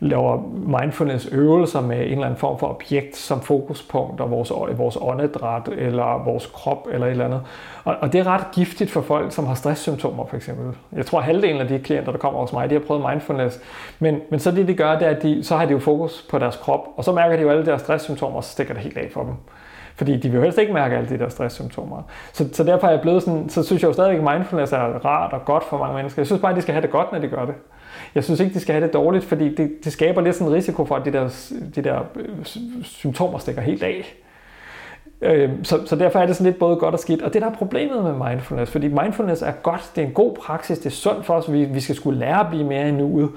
S2: laver mindfulness-øvelser med en eller anden form for objekt som fokuspunkt, og vores, vores åndedræt, eller vores krop, eller et eller andet. Og, og det er ret giftigt for folk, som har stresssymptomer, for eksempel. Jeg tror, halvdelen af de klienter, der kommer hos mig, de har prøvet mindfulness. Men, men så det, de gør, det er, at de, så har de jo fokus på deres krop, og så mærker de jo alle deres stresssymptomer, og så stikker det helt af for dem. Fordi de vil jo helst ikke mærke alle de der stresssymptomer. Så, så derfor er jeg blevet sådan, så synes jeg jo stadigvæk, at mindfulness er rart og godt for mange mennesker. Jeg synes bare, at de skal have det godt, når de gør det. Jeg synes ikke, de skal have det dårligt, fordi det, det skaber lidt sådan en risiko for, at de der, de der øh, symptomer stikker helt af. Øhm, så, så derfor er det sådan lidt både godt og skidt. Og det der er problemet med mindfulness, fordi mindfulness er godt, det er en god praksis, det er sundt for os, vi, vi skal skulle lære at blive mere i nuet.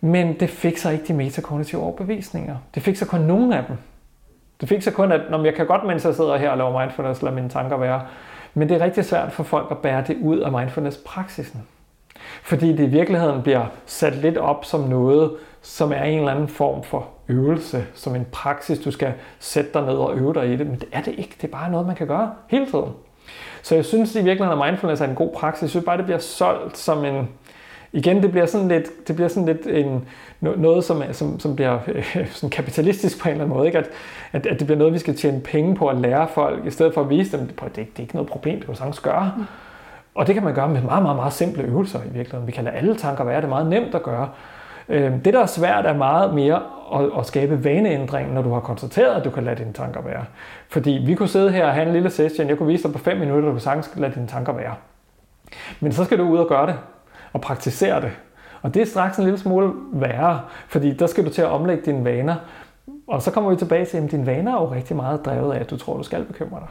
S2: Men det fikser ikke de metakognitive overbevisninger. Det fikser kun nogle af dem. Det fikser kun, at når jeg kan godt, mens jeg sidder her og laver mindfulness, lade mine tanker være. Men det er rigtig svært for folk at bære det ud af mindfulness-praksisen. Fordi det i virkeligheden bliver sat lidt op som noget, som er en eller anden form for øvelse, som en praksis, du skal sætte dig ned og øve dig i det. Men det er det ikke. Det er bare noget, man kan gøre hele tiden. Så jeg synes i virkeligheden, at mindfulness er en god praksis. Jeg synes bare, det bliver solgt som en... Igen, det bliver sådan lidt, det bliver sådan lidt en, noget, som, som, som bliver øh, sådan kapitalistisk på en eller anden måde. Ikke? At, at, at det bliver noget, vi skal tjene penge på at lære folk, i stedet for at vise dem, at det, det er ikke noget problem, det kan du sagtens gøre. Mm. Og det kan man gøre med meget, meget, meget simple øvelser i virkeligheden. Vi kan lade alle tanker være, det er meget nemt at gøre. Øhm, det, der er svært, er meget mere at, at skabe vaneændring, når du har konstateret, at du kan lade dine tanker være. Fordi vi kunne sidde her og have en lille session, jeg kunne vise dig på 5 minutter, at du kan sagtens lade dine tanker være. Men så skal du ud og gøre det, og praktisere det. Og det er straks en lille smule værre, fordi der skal du til at omlægge dine vaner. Og så kommer vi tilbage til, at dine vaner er jo rigtig meget drevet af, at du tror, du skal bekymre dig.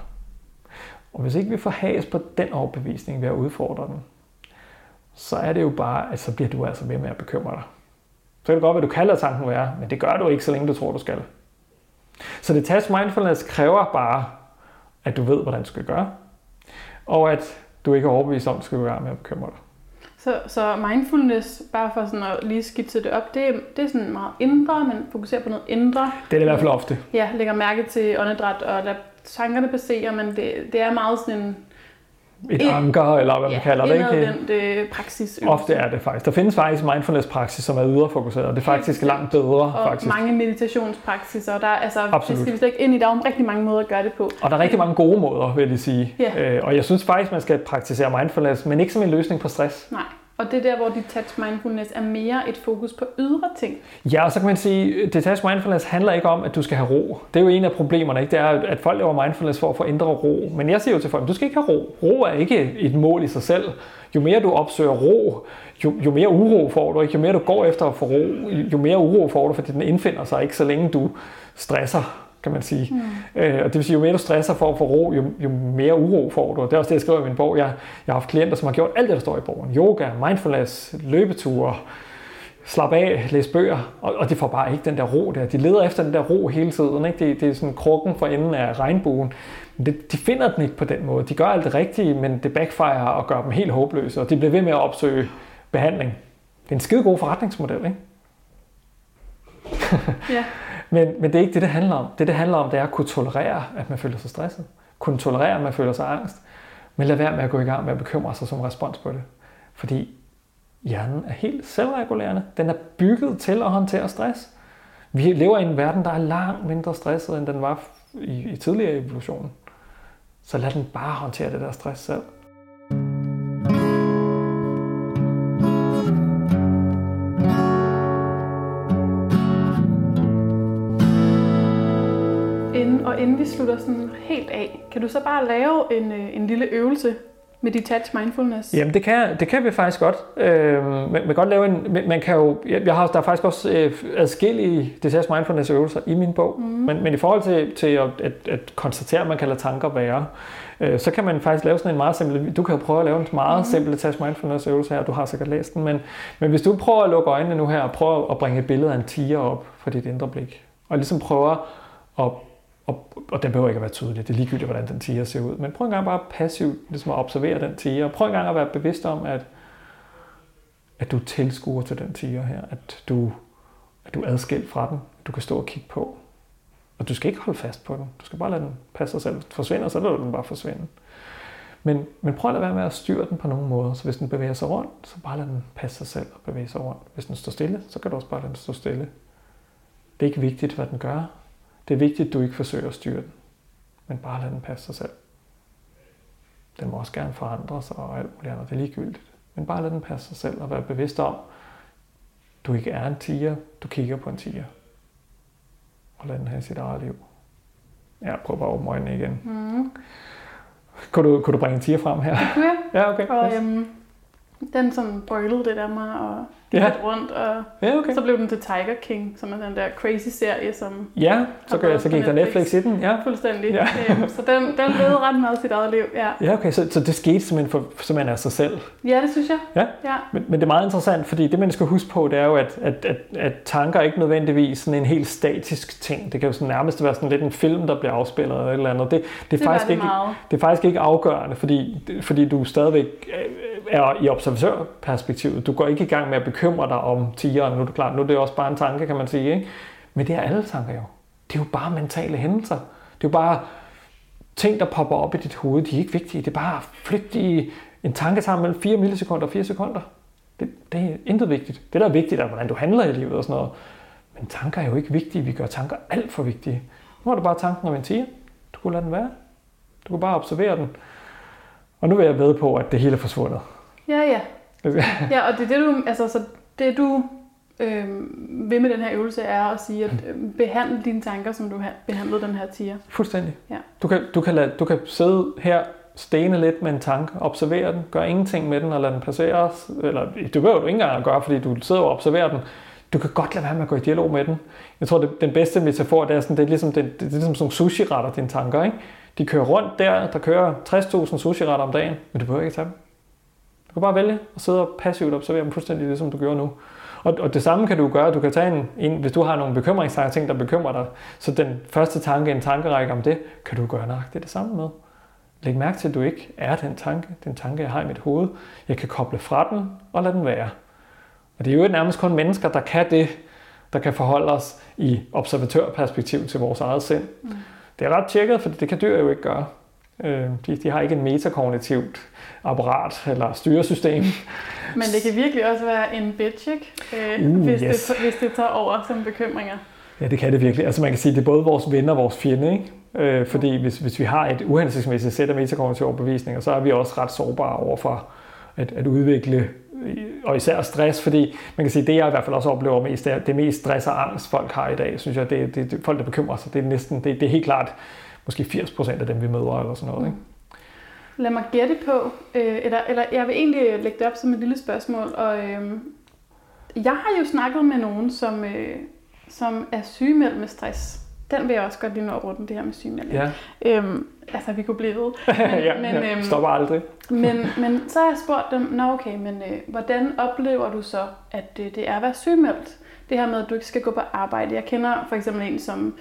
S2: Og hvis ikke vi får has på den overbevisning ved at udfordre den, så er det jo bare, at så bliver du altså ved med at bekymre dig. Så kan det godt være, at du kan lade tanken være, men det gør du ikke, så længe du tror, du skal. Så det task mindfulness kræver bare, at du ved, hvordan du skal gøre, og at du ikke er overbevist om, at du skal være med at bekymre dig.
S1: Så, så mindfulness, bare for sådan at lige skitse det op, det, det er sådan meget indre, man fokuserer på noget indre. Det
S2: er det i hvert fald ofte.
S1: Ja, lægger mærke til åndedræt og lader tankerne passere, men det, det er meget sådan en...
S2: Et en, anker, eller hvad man ja, kalder det,
S1: ikke? den det praksis.
S2: Ofte er det faktisk. Der findes faktisk mindfulness-praksis, som er yderfokuseret, og det er faktisk ja. langt bedre.
S1: Og
S2: faktisk.
S1: mange meditationspraksiser, der, altså, Absolut. det skal vi slet ikke ind i. Der er jo rigtig mange måder at gøre det på.
S2: Og der er rigtig mange gode måder, vil jeg sige. Ja. Øh, og jeg synes faktisk, man skal praktisere mindfulness, men ikke som en løsning på stress.
S1: Nej. Og det er der, hvor detached mindfulness er mere et fokus på ydre ting.
S2: Ja, og så kan man sige, at detached mindfulness handler ikke om, at du skal have ro. Det er jo en af problemerne, ikke? Det er, at folk laver mindfulness for at få indre ro. Men jeg siger jo til folk, at du skal ikke have ro. Ro er ikke et mål i sig selv. Jo mere du opsøger ro, jo, jo mere uro får du. Ikke? Jo mere du går efter at få ro, jo mere uro får du, fordi den indfinder sig ikke, så længe du stresser kan man sige. Mm. Øh, og det vil sige, jo mere du stresser for at få ro, jo, jo mere uro får du. Og det er også det, jeg skriver i min bog. Jeg, jeg har haft klienter, som har gjort alt det, der står i bogen. Yoga, mindfulness, løbeture, slap af, læse bøger, og, og de får bare ikke den der ro der. De leder efter den der ro hele tiden. Ikke? Det, det er sådan krukken for enden af regnbuen. Men det, de finder den ikke på den måde. De gør alt det rigtige, men det backfire og gør dem helt håbløse, og de bliver ved med at opsøge behandling. Det er en skide god forretningsmodel, ikke? ja. Men, men det er ikke det, det handler om. Det, det handler om, det er at kunne tolerere, at man føler sig stresset. Kunne tolerere, at man føler sig angst. Men lad være med at gå i gang med at bekymre sig som respons på det. Fordi hjernen er helt selvregulerende. Den er bygget til at håndtere stress. Vi lever i en verden, der er langt mindre stresset, end den var i, i tidligere evolution. Så lad den bare håndtere det der stress selv.
S1: Inden, vi slutter sådan helt af, kan du så bare lave en, øh, en lille øvelse med detached mindfulness?
S2: Jamen det kan, det kan vi faktisk godt. Øh, man, man kan godt lave en, man kan jo, jeg har, der er faktisk også øh, adskillige detached mindfulness øvelser i min bog, mm. men, men i forhold til, til at, at, at konstatere, at man kan lade tanker være, øh, så kan man faktisk lave sådan en meget simpel, du kan jo prøve at lave en meget mm. simpel detached mindfulness øvelse her, du har sikkert læst den, men, men hvis du prøver at lukke øjnene nu her, og prøver at bringe et billede af en tiger op for dit indre blik, og ligesom prøver at og, den behøver ikke at være tydelig. Det er ligegyldigt, hvordan den tiger ser ud. Men prøv en gang bare passivt ligesom at observere den tiger. Prøv en gang at være bevidst om, at, at du tilskuer til den tiger her. At du, at du er adskilt fra den. Du kan stå og kigge på. Og du skal ikke holde fast på den. Du skal bare lade den passe sig selv. Forsvinde, og så lader du den bare forsvinde. Men, men prøv at lade være med at styre den på nogen måde. Så hvis den bevæger sig rundt, så bare lad den passe sig selv og bevæge sig rundt. Hvis den står stille, så kan du også bare lade den stå stille. Det er ikke vigtigt, hvad den gør. Det er vigtigt, at du ikke forsøger at styre den, men bare lad den passe sig selv. Den må også gerne forandre sig og alt muligt andet. Det er ligegyldigt. Men bare lad den passe sig selv og være bevidst om, du ikke er en tiger, du kigger på en tiger. Og lad den have sit eget liv. Ja, prøv bare at åbne øjnene igen. Mm. Kunne, du, kunne du bringe en tiger frem her?
S1: Det kunne jeg.
S2: Ja, okay.
S1: Og, yes. øhm, den sådan brølede det der mig og gik ja. rundt, og
S2: ja, okay.
S1: så blev den til Tiger King, som er den der crazy serie, som...
S2: Ja, så, kan, så gik der Netflix i den, ja.
S1: Fuldstændig. Ja. Øhm, så den, den levede ret meget sit eget liv, ja.
S2: Ja, okay, så, så det skete simpelthen, for, simpelthen af sig selv?
S1: Ja, det synes jeg.
S2: Ja,
S1: ja.
S2: Men, men det er meget interessant, fordi det man skal huske på, det er jo, at, at, at, at tanker er ikke nødvendigvis sådan en helt statisk ting. Det kan jo sådan nærmest være sådan lidt en film, der bliver afspillet eller et eller andet. Det, det, er,
S1: det,
S2: faktisk
S1: det,
S2: ikke, det er faktisk ikke afgørende, fordi, fordi du stadigvæk er i observatørperspektivet. Du går ikke i gang med at bekymre dig om tigeren. Nu er det klart, nu er det også bare en tanke, kan man sige. Ikke? Men det er alle tanker jo. Det er jo bare mentale hændelser. Det er jo bare ting, der popper op i dit hoved. De er ikke vigtige. Det er bare flygtige en tanke sammen mellem 4 millisekunder og 4 sekunder. Det, det er intet vigtigt. Det, der er vigtigt, er, hvordan du handler i livet og sådan noget. Men tanker er jo ikke vigtige. Vi gør tanker alt for vigtige. Nu har du bare tanken om en tiger. Du kunne lade den være. Du kunne bare observere den. Og nu vil jeg ved på, at det hele er forsvundet.
S1: Ja, ja. ja, og det er det, du, altså, så det du øh, vil med den her øvelse, er at sige, at øh, behandle dine tanker, som du har behandlet den her tiger.
S2: Fuldstændig.
S1: Ja.
S2: Du, kan, du, kan lade, du kan sidde her, stene lidt med en tanke, observere den, gør ingenting med den og lade den passere. Eller det behøver du ikke engang at gøre, fordi du sidder og observerer den. Du kan godt lade være med at gå i dialog med den. Jeg tror, det, den bedste metafor, det er, sådan, det er ligesom, det, det er ligesom sådan sushi-retter, dine tanker. Ikke? De kører rundt der, der kører 60.000 sushi-retter om dagen, men du behøver ikke tage dem. Du kan bare vælge at sidde og passivt observere dem fuldstændig det, som du gør nu. Og, og det samme kan du gøre. Du kan tage en, en hvis du har nogle bekymringstanker, ting, der bekymrer dig, så den første tanke, en tankerække om det, kan du gøre nøjagtigt det samme med. Læg mærke til, at du ikke er den tanke, den tanke, jeg har i mit hoved. Jeg kan koble fra den og lade den være. Og det er jo nærmest kun mennesker, der kan det, der kan forholde os i observatørperspektiv til vores eget sind. Mm. Det er ret tjekket, for det kan dyr jo ikke gøre. Øh, de, de har ikke en metakognitivt apparat eller styresystem.
S1: Men det kan virkelig også være en bitch, ikke? Øh, uh, hvis, yes. det, hvis det tager over som bekymringer.
S2: Ja, det kan det virkelig. Altså man kan sige, at det er både vores ven og vores fjende, ikke? Øh, fordi hvis, hvis vi har et uhensigtsmæssigt sæt af metakognitive overbevisninger, så er vi også ret sårbare over for at, at udvikle og især stress, fordi man kan sige, det jeg i hvert fald også oplever mest, er det mest stress og angst, folk har i dag, synes jeg, det, det, det folk, der bekymrer sig, det er næsten, det, det er helt klart måske 80 procent af dem, vi møder, eller sådan noget. Ikke?
S1: Lad mig gætte på, øh, eller, eller jeg vil egentlig lægge det op som et lille spørgsmål, og øh, jeg har jo snakket med nogen, som, øh, som er sygemeldt med stress. Den vil jeg også godt lige nå at runde, det her med sygemelding.
S2: Ja.
S1: Øhm, altså, vi kunne blive ved.
S2: Men, ja, men, ja. Øhm, stopper aldrig.
S1: men, men så har jeg spurgt dem, nå okay, men øh, hvordan oplever du så, at øh, det er at være sygemeldt? Det her med, at du ikke skal gå på arbejde. Jeg kender for eksempel en, som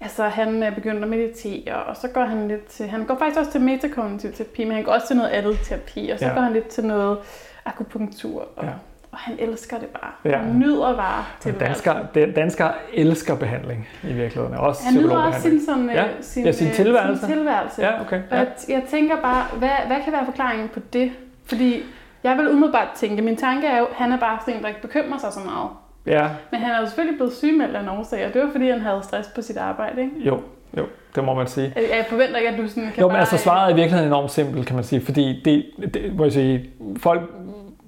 S1: Altså, han er begyndt at meditere, og så går han lidt til... Han går faktisk også til metakognitiv terapi, men han går også til noget andet terapi, og så ja. går han lidt til noget akupunktur. Og, ja. og han elsker det bare. Ja. Han nyder bare
S2: til dansker, dansker elsker behandling i virkeligheden. Også
S1: han nyder også sin, sådan,
S2: ja. sin, ja, sin tilværelse.
S1: Sin tilværelse.
S2: Ja, okay.
S1: Ja. Og jeg, jeg tænker bare, hvad, hvad kan være forklaringen på det? Fordi jeg vil umiddelbart tænke, min tanke er jo, at han er bare sådan en, der ikke bekymrer sig så meget.
S2: Ja.
S1: Men han er jo selvfølgelig blevet sygemeldt af en årsag, og det var fordi, han havde stress på sit arbejde, ikke?
S2: Jo, jo, det må man sige.
S1: Jeg forventer ikke, at du sådan kan
S2: Jo, men bare... altså svaret er i virkeligheden enormt simpelt, kan man sige, fordi det, det må jeg sige, folk,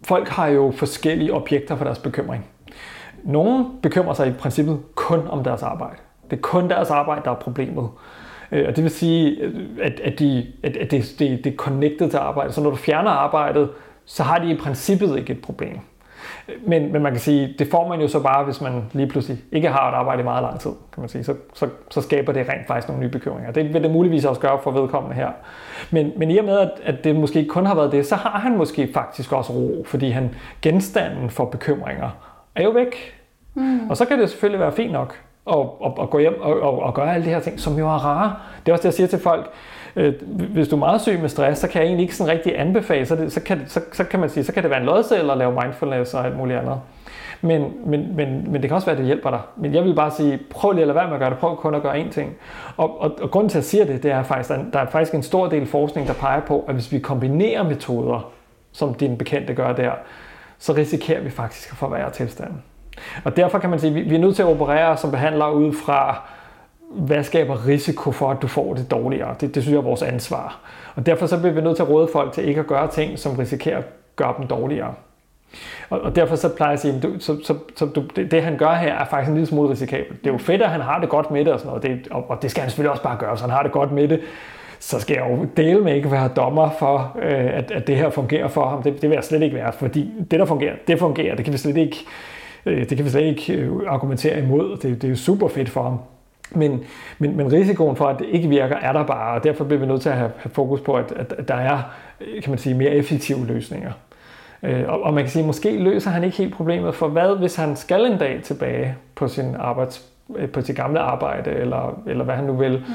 S2: folk har jo forskellige objekter for deres bekymring. Nogle bekymrer sig i princippet kun om deres arbejde. Det er kun deres arbejde, der er problemet. Øh, og det vil sige, at, at, de, at, at det, det, det er connected til arbejdet. Så når du fjerner arbejdet, så har de i princippet ikke et problem. Men, men man kan sige, det får man jo så bare, hvis man lige pludselig ikke har et arbejde i meget lang tid, kan man sige. Så, så, så skaber det rent faktisk nogle nye bekymringer. Det vil det muligvis også gøre for vedkommende her. Men, men i og med, at, at det måske kun har været det, så har han måske faktisk også ro, fordi han genstanden for bekymringer er jo væk. Mm. Og så kan det selvfølgelig være fint nok at, at, at gå hjem og, og, og gøre alle de her ting, som jo er rare. Det er også det, jeg siger til folk øh, hvis du er meget syg med stress, så kan jeg egentlig ikke sådan rigtig anbefale, så, det, så, kan, så, så kan man sige, så kan det være en lodseddel at lave mindfulness og alt muligt andet. Men, men, men, men det kan også være, at det hjælper dig. Men jeg vil bare sige, prøv lige at lade være med at gøre det. Prøv kun at gøre én ting. Og, og, og grunden til, at jeg siger det, det er faktisk, at der er faktisk en stor del forskning, der peger på, at hvis vi kombinerer metoder, som din bekendte gør der, så risikerer vi faktisk at forværre tilstanden. Og derfor kan man sige, at vi er nødt til at operere som behandler ud fra hvad skaber risiko for, at du får det dårligere? Det, det synes jeg er vores ansvar. Og derfor så bliver vi nødt til at råde folk til ikke at gøre ting, som risikerer at gøre dem dårligere. Og, og derfor så plejer jeg at sige, at du, så, så, så du, det, det han gør her er faktisk en lille smule risikabelt. Det er jo fedt, at han har det godt med det og sådan noget, det, og, og det skal han selvfølgelig også bare gøre, så han har det godt med det. Så skal jeg jo dele med ikke være dommer for, øh, at, at det her fungerer for ham. Det, det vil jeg slet ikke være, fordi det, der fungerer, det fungerer. Det kan vi slet ikke, øh, det kan vi slet ikke øh, argumentere imod. Det, det er jo super fedt for ham. Men, men, men risikoen for, at det ikke virker, er der bare, og derfor bliver vi nødt til at have, have fokus på, at, at der er kan man sige, mere effektive løsninger. Øh, og, og man kan sige, at måske løser han ikke helt problemet, for hvad hvis han skal en dag tilbage på sin, arbejds, øh, på sit gamle arbejde, eller, eller hvad han nu vil, mm.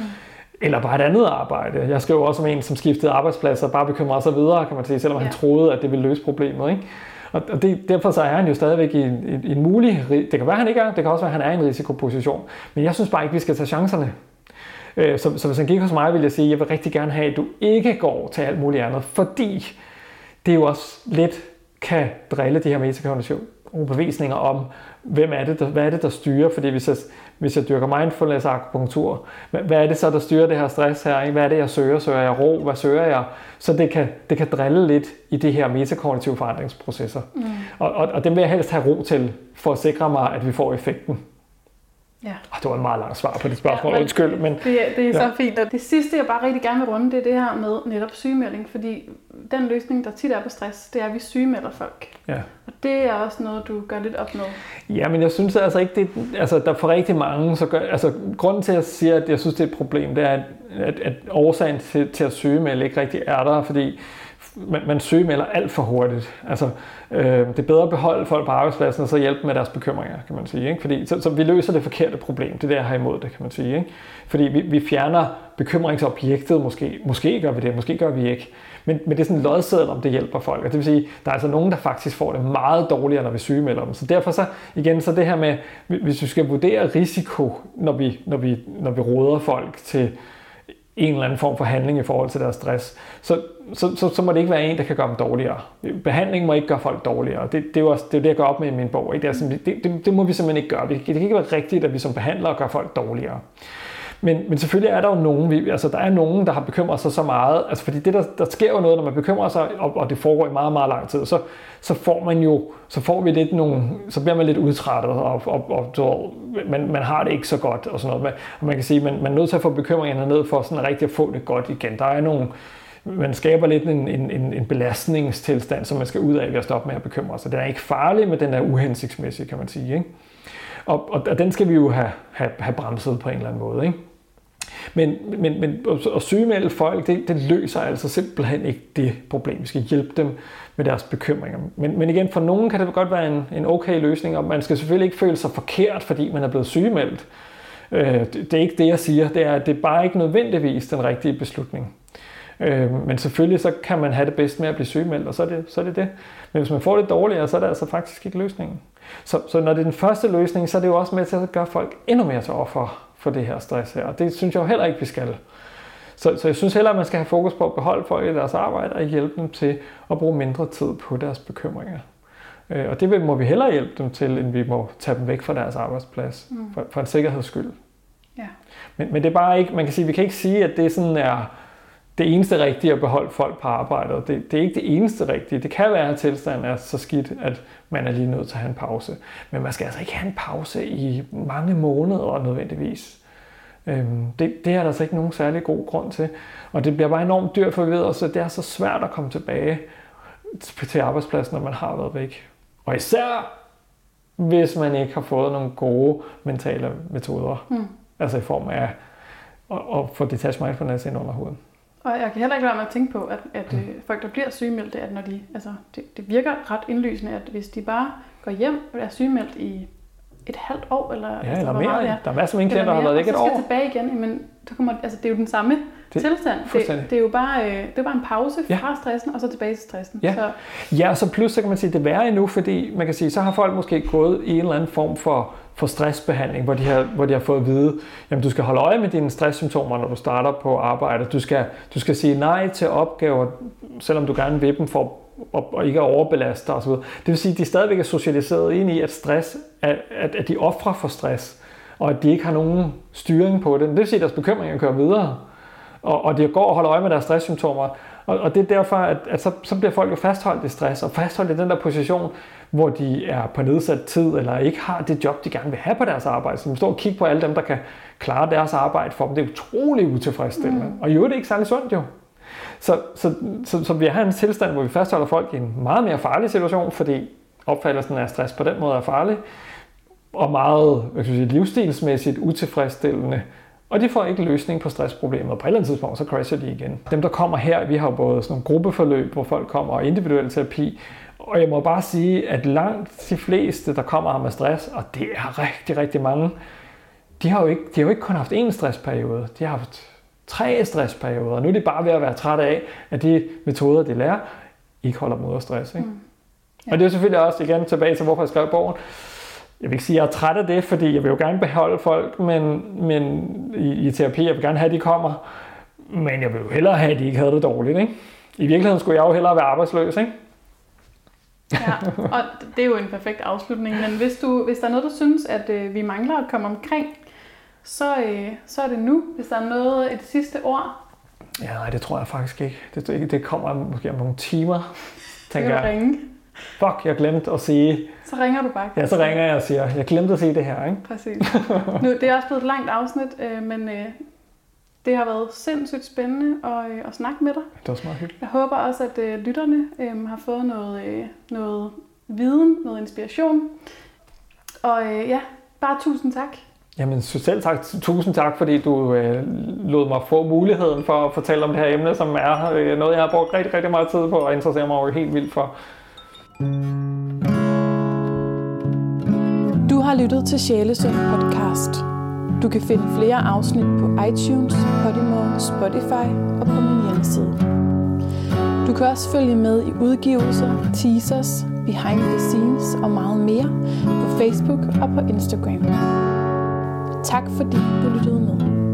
S2: eller bare et andet arbejde. Jeg skrev også om en, som skiftede arbejdspladser, bare bekymrede sig videre, kan man sige, selvom ja. han troede, at det ville løse problemet. Ikke? Og det, derfor så er han jo stadigvæk i en, en, en mulig... Det kan være, han ikke er. Det kan også være, han er i en risikoposition. Men jeg synes bare ikke, vi skal tage chancerne. Øh, så, så hvis han gik hos mig, vil jeg sige, at jeg vil rigtig gerne have, at du ikke går til alt muligt andet. Fordi det jo også lidt kan drille de her metakognitive overbevisninger om, hvem er det, der, hvad er det, der styrer? Fordi hvis jeg, hvis jeg dyrker mindfulness akupunktur, hvad, hvad er det så, der styrer det her stress her? Ikke? Hvad er det, jeg søger? Søger jeg ro? Hvad søger jeg? Så det kan, det kan drille lidt i de her metakognitive forandringsprocesser. Mm. Og, og, og dem vil jeg helst have ro til, for at sikre mig, at vi får effekten. Ja. Oh, det var en meget lang svar på det spørgsmål, ja, undskyld. Men,
S1: det, det er ja. så fint. Og det sidste, jeg bare rigtig gerne vil runde, det er det her med netop sygemelding. Fordi den løsning, der tit er på stress, det er, at vi sygemelder folk. Ja. Og det er også noget, du gør lidt op med.
S2: Ja, men jeg synes altså ikke, det, altså der for rigtig mange, så gør, altså grunden til, at jeg siger, at jeg synes, det er et problem, det er, at, at, at årsagen til, til at sygemelde ikke rigtig er der, fordi man, man sygemelder alt for hurtigt. Altså, øh, det er bedre at beholde folk på arbejdspladsen og så hjælpe med deres bekymringer, kan man sige. Ikke? Fordi, så, så vi løser det forkerte problem. Det er det, jeg har imod det, kan man sige. Ikke? Fordi vi, vi fjerner bekymringsobjektet, måske. Måske gør vi det, måske gør vi ikke. Men, men det er sådan en lodseddel, om det hjælper folk. Og det vil sige, der er altså nogen, der faktisk får det meget dårligere, når vi sygemelder dem. Så derfor så, igen, så det her med, hvis vi skal vurdere risiko, når vi, når vi, når vi råder folk til en eller anden form for handling i forhold til deres stress, så, så, så, så må det ikke være en, der kan gøre dem dårligere. Behandling må ikke gøre folk dårligere. Det, det, er jo også, det er det, jeg gør op med i min bog. Ikke? Det, er det, det, det må vi simpelthen ikke gøre. Det kan ikke være rigtigt, at vi som behandlere gør folk dårligere. Men, men selvfølgelig er der jo nogen, vi, altså der er nogen, der har bekymret sig så meget, altså fordi det der, der sker jo noget, når man bekymrer sig, og, og det foregår i meget, meget lang tid, så, så får man jo, så får vi lidt nogle, så bliver man lidt udtrættet, og, og, og så, man, man har det ikke så godt, og sådan noget. Og man kan sige, man, man er nødt til at få bekymringerne ned, for sådan rigtig at få det godt igen. Der er nogle, man skaber lidt en, en, en, en belastningstilstand, som man skal ud af ved at stoppe med at bekymre sig. Den er ikke farlig, men den er uhensigtsmæssig, kan man sige. Ikke? Og, og, og den skal vi jo have, have, have bremset på en eller anden måde. Ikke? Men, men, men at sygemelde folk, det, det løser altså simpelthen ikke det problem. Vi skal hjælpe dem med deres bekymringer. Men, men igen, for nogen kan det godt være en, en okay løsning, og man skal selvfølgelig ikke føle sig forkert, fordi man er blevet sygemeldt. Øh, det, det er ikke det, jeg siger. Det er, det er bare ikke nødvendigvis den rigtige beslutning. Øh, men selvfølgelig så kan man have det bedst med at blive sygemeldt, og så er, det, så er det det. Men hvis man får det dårligere, så er det altså faktisk ikke løsningen. Så, så når det er den første løsning, så er det jo også med til at gøre folk endnu mere til offer for det her stress her. Og det synes jeg jo heller ikke, vi skal. Så, så jeg synes heller, at man skal have fokus på at beholde folk i deres arbejde og hjælpe dem til at bruge mindre tid på deres bekymringer. Øh, og det må vi hellere hjælpe dem til, end vi må tage dem væk fra deres arbejdsplads, mm. for, for en sikkerheds skyld. Ja. Men, men det er bare ikke, man kan sige, vi kan ikke sige, at det sådan er det eneste rigtige at beholde folk på arbejdet. Det, det er ikke det eneste rigtige. Det kan være, at tilstanden er så skidt, at man er lige nødt til at have en pause. Men man skal altså ikke have en pause i mange måneder nødvendigvis. Øhm, det, det er der altså ikke nogen særlig god grund til. Og det bliver bare enormt dyrt, for også, at det er så svært at komme tilbage til arbejdspladsen, når man har været væk. Og især hvis man ikke har fået nogle gode mentale metoder. Mm. Altså i form af at, at få detached mindfulness ind under huden.
S1: Og jeg kan heller ikke lade mig at tænke på, at, at mm. folk, der bliver sygemeldte, at når de, altså, det, det virker ret indlysende, at hvis de bare går hjem og er sygemeldt i et halvt år, eller,
S2: ja, altså, eller mere. Meget, der er masser af mine klienter, der har været væk et år.
S1: Og så skal tilbage igen, men så kommer, altså, det er jo den samme det, tilstand. Det, det, er jo bare, øh, det er bare en pause ja. fra stressen, og så tilbage til stressen.
S2: Ja, så. ja og så plus, så kan man sige, det er værre endnu, fordi man kan sige, så har folk måske gået i en eller anden form for, for stressbehandling, hvor de, har, hvor de har fået at vide, jamen du skal holde øje med dine stresssymptomer, når du starter på arbejde. Du skal, du skal sige nej til opgaver, selvom du gerne vil dem for og, og ikke at overbelaste osv. Det vil sige, at de stadigvæk er socialiseret ind i, at stress, at, at, at de offrer for stress, og at de ikke har nogen styring på det. Det vil sige, at deres bekymringer kører videre, og, og de går og holder øje med deres stresssymptomer. Og, og det er derfor, at, at så, så bliver folk jo fastholdt i stress, og fastholdt i den der position, hvor de er på nedsat tid, eller ikke har det job, de gerne vil have på deres arbejde. Så de står og kigger på alle dem, der kan klare deres arbejde for dem. Det er utrolig utilfredsstillende. Mm. Og jo, det er ikke særlig sundt jo. Så, så, så, så vi har en tilstand, hvor vi fastholder folk i en meget mere farlig situation, fordi opfattelsen af stress på den måde er farlig, og meget skal sige, livsstilsmæssigt utilfredsstillende. Og de får ikke løsning på stressproblemet, og på et eller andet tidspunkt, så crasher de igen. Dem, der kommer her, vi har jo både sådan nogle gruppeforløb, hvor folk kommer, og individuel terapi, og jeg må bare sige, at langt de fleste, der kommer med stress, og det er rigtig, rigtig mange, de har jo ikke, de har jo ikke kun haft én stressperiode. De har haft tre stressperioder. Nu er de bare ved at være trætte af, at de metoder, de lærer, ikke holder mod stress. Ikke? Mm. Ja. Og det er selvfølgelig også igen tilbage til, hvorfor jeg skrev bogen. Jeg vil ikke sige, at jeg er træt af det, fordi jeg vil jo gerne beholde folk men, men i, i terapi. Jeg vil gerne have, at de kommer. Men jeg vil jo hellere have, at de ikke havde det dårligt. Ikke? I virkeligheden skulle jeg jo hellere være arbejdsløs. Ikke?
S1: ja, og det er jo en perfekt afslutning. Men hvis, du, hvis der er noget, du synes, at øh, vi mangler at komme omkring, så, øh, så er det nu, hvis der er noget, et sidste ord.
S2: Ja, nej, det tror jeg faktisk ikke. Det, det kommer måske om nogle timer, tænker jeg.
S1: ringe.
S2: Fuck, jeg glemte at sige...
S1: Så ringer du bare.
S2: Ja, så ringer jeg og siger, jeg glemte at sige det her, ikke?
S1: Præcis. Nu, det er også blevet et langt afsnit, øh, men øh, det har været sindssygt spændende at, øh, at snakke med dig.
S2: Det var også meget hyggeligt.
S1: Jeg håber også, at øh, lytterne øh, har fået noget, øh, noget viden, noget inspiration. Og øh, ja, bare tusind tak.
S2: Jamen selv tak. Tusind tak, fordi du øh, lod mig få muligheden for at fortælle om det her emne, som er øh, noget, jeg har brugt rigtig, rigtig meget tid på og interesserer mig over helt vildt for.
S1: Du har lyttet til Sjælesund podcast. Du kan finde flere afsnit på iTunes, Podimo, Spotify og på min hjemmeside. Du kan også følge med i udgivelser, teasers, behind the scenes og meget mere på Facebook og på Instagram. Tak fordi du lyttede med.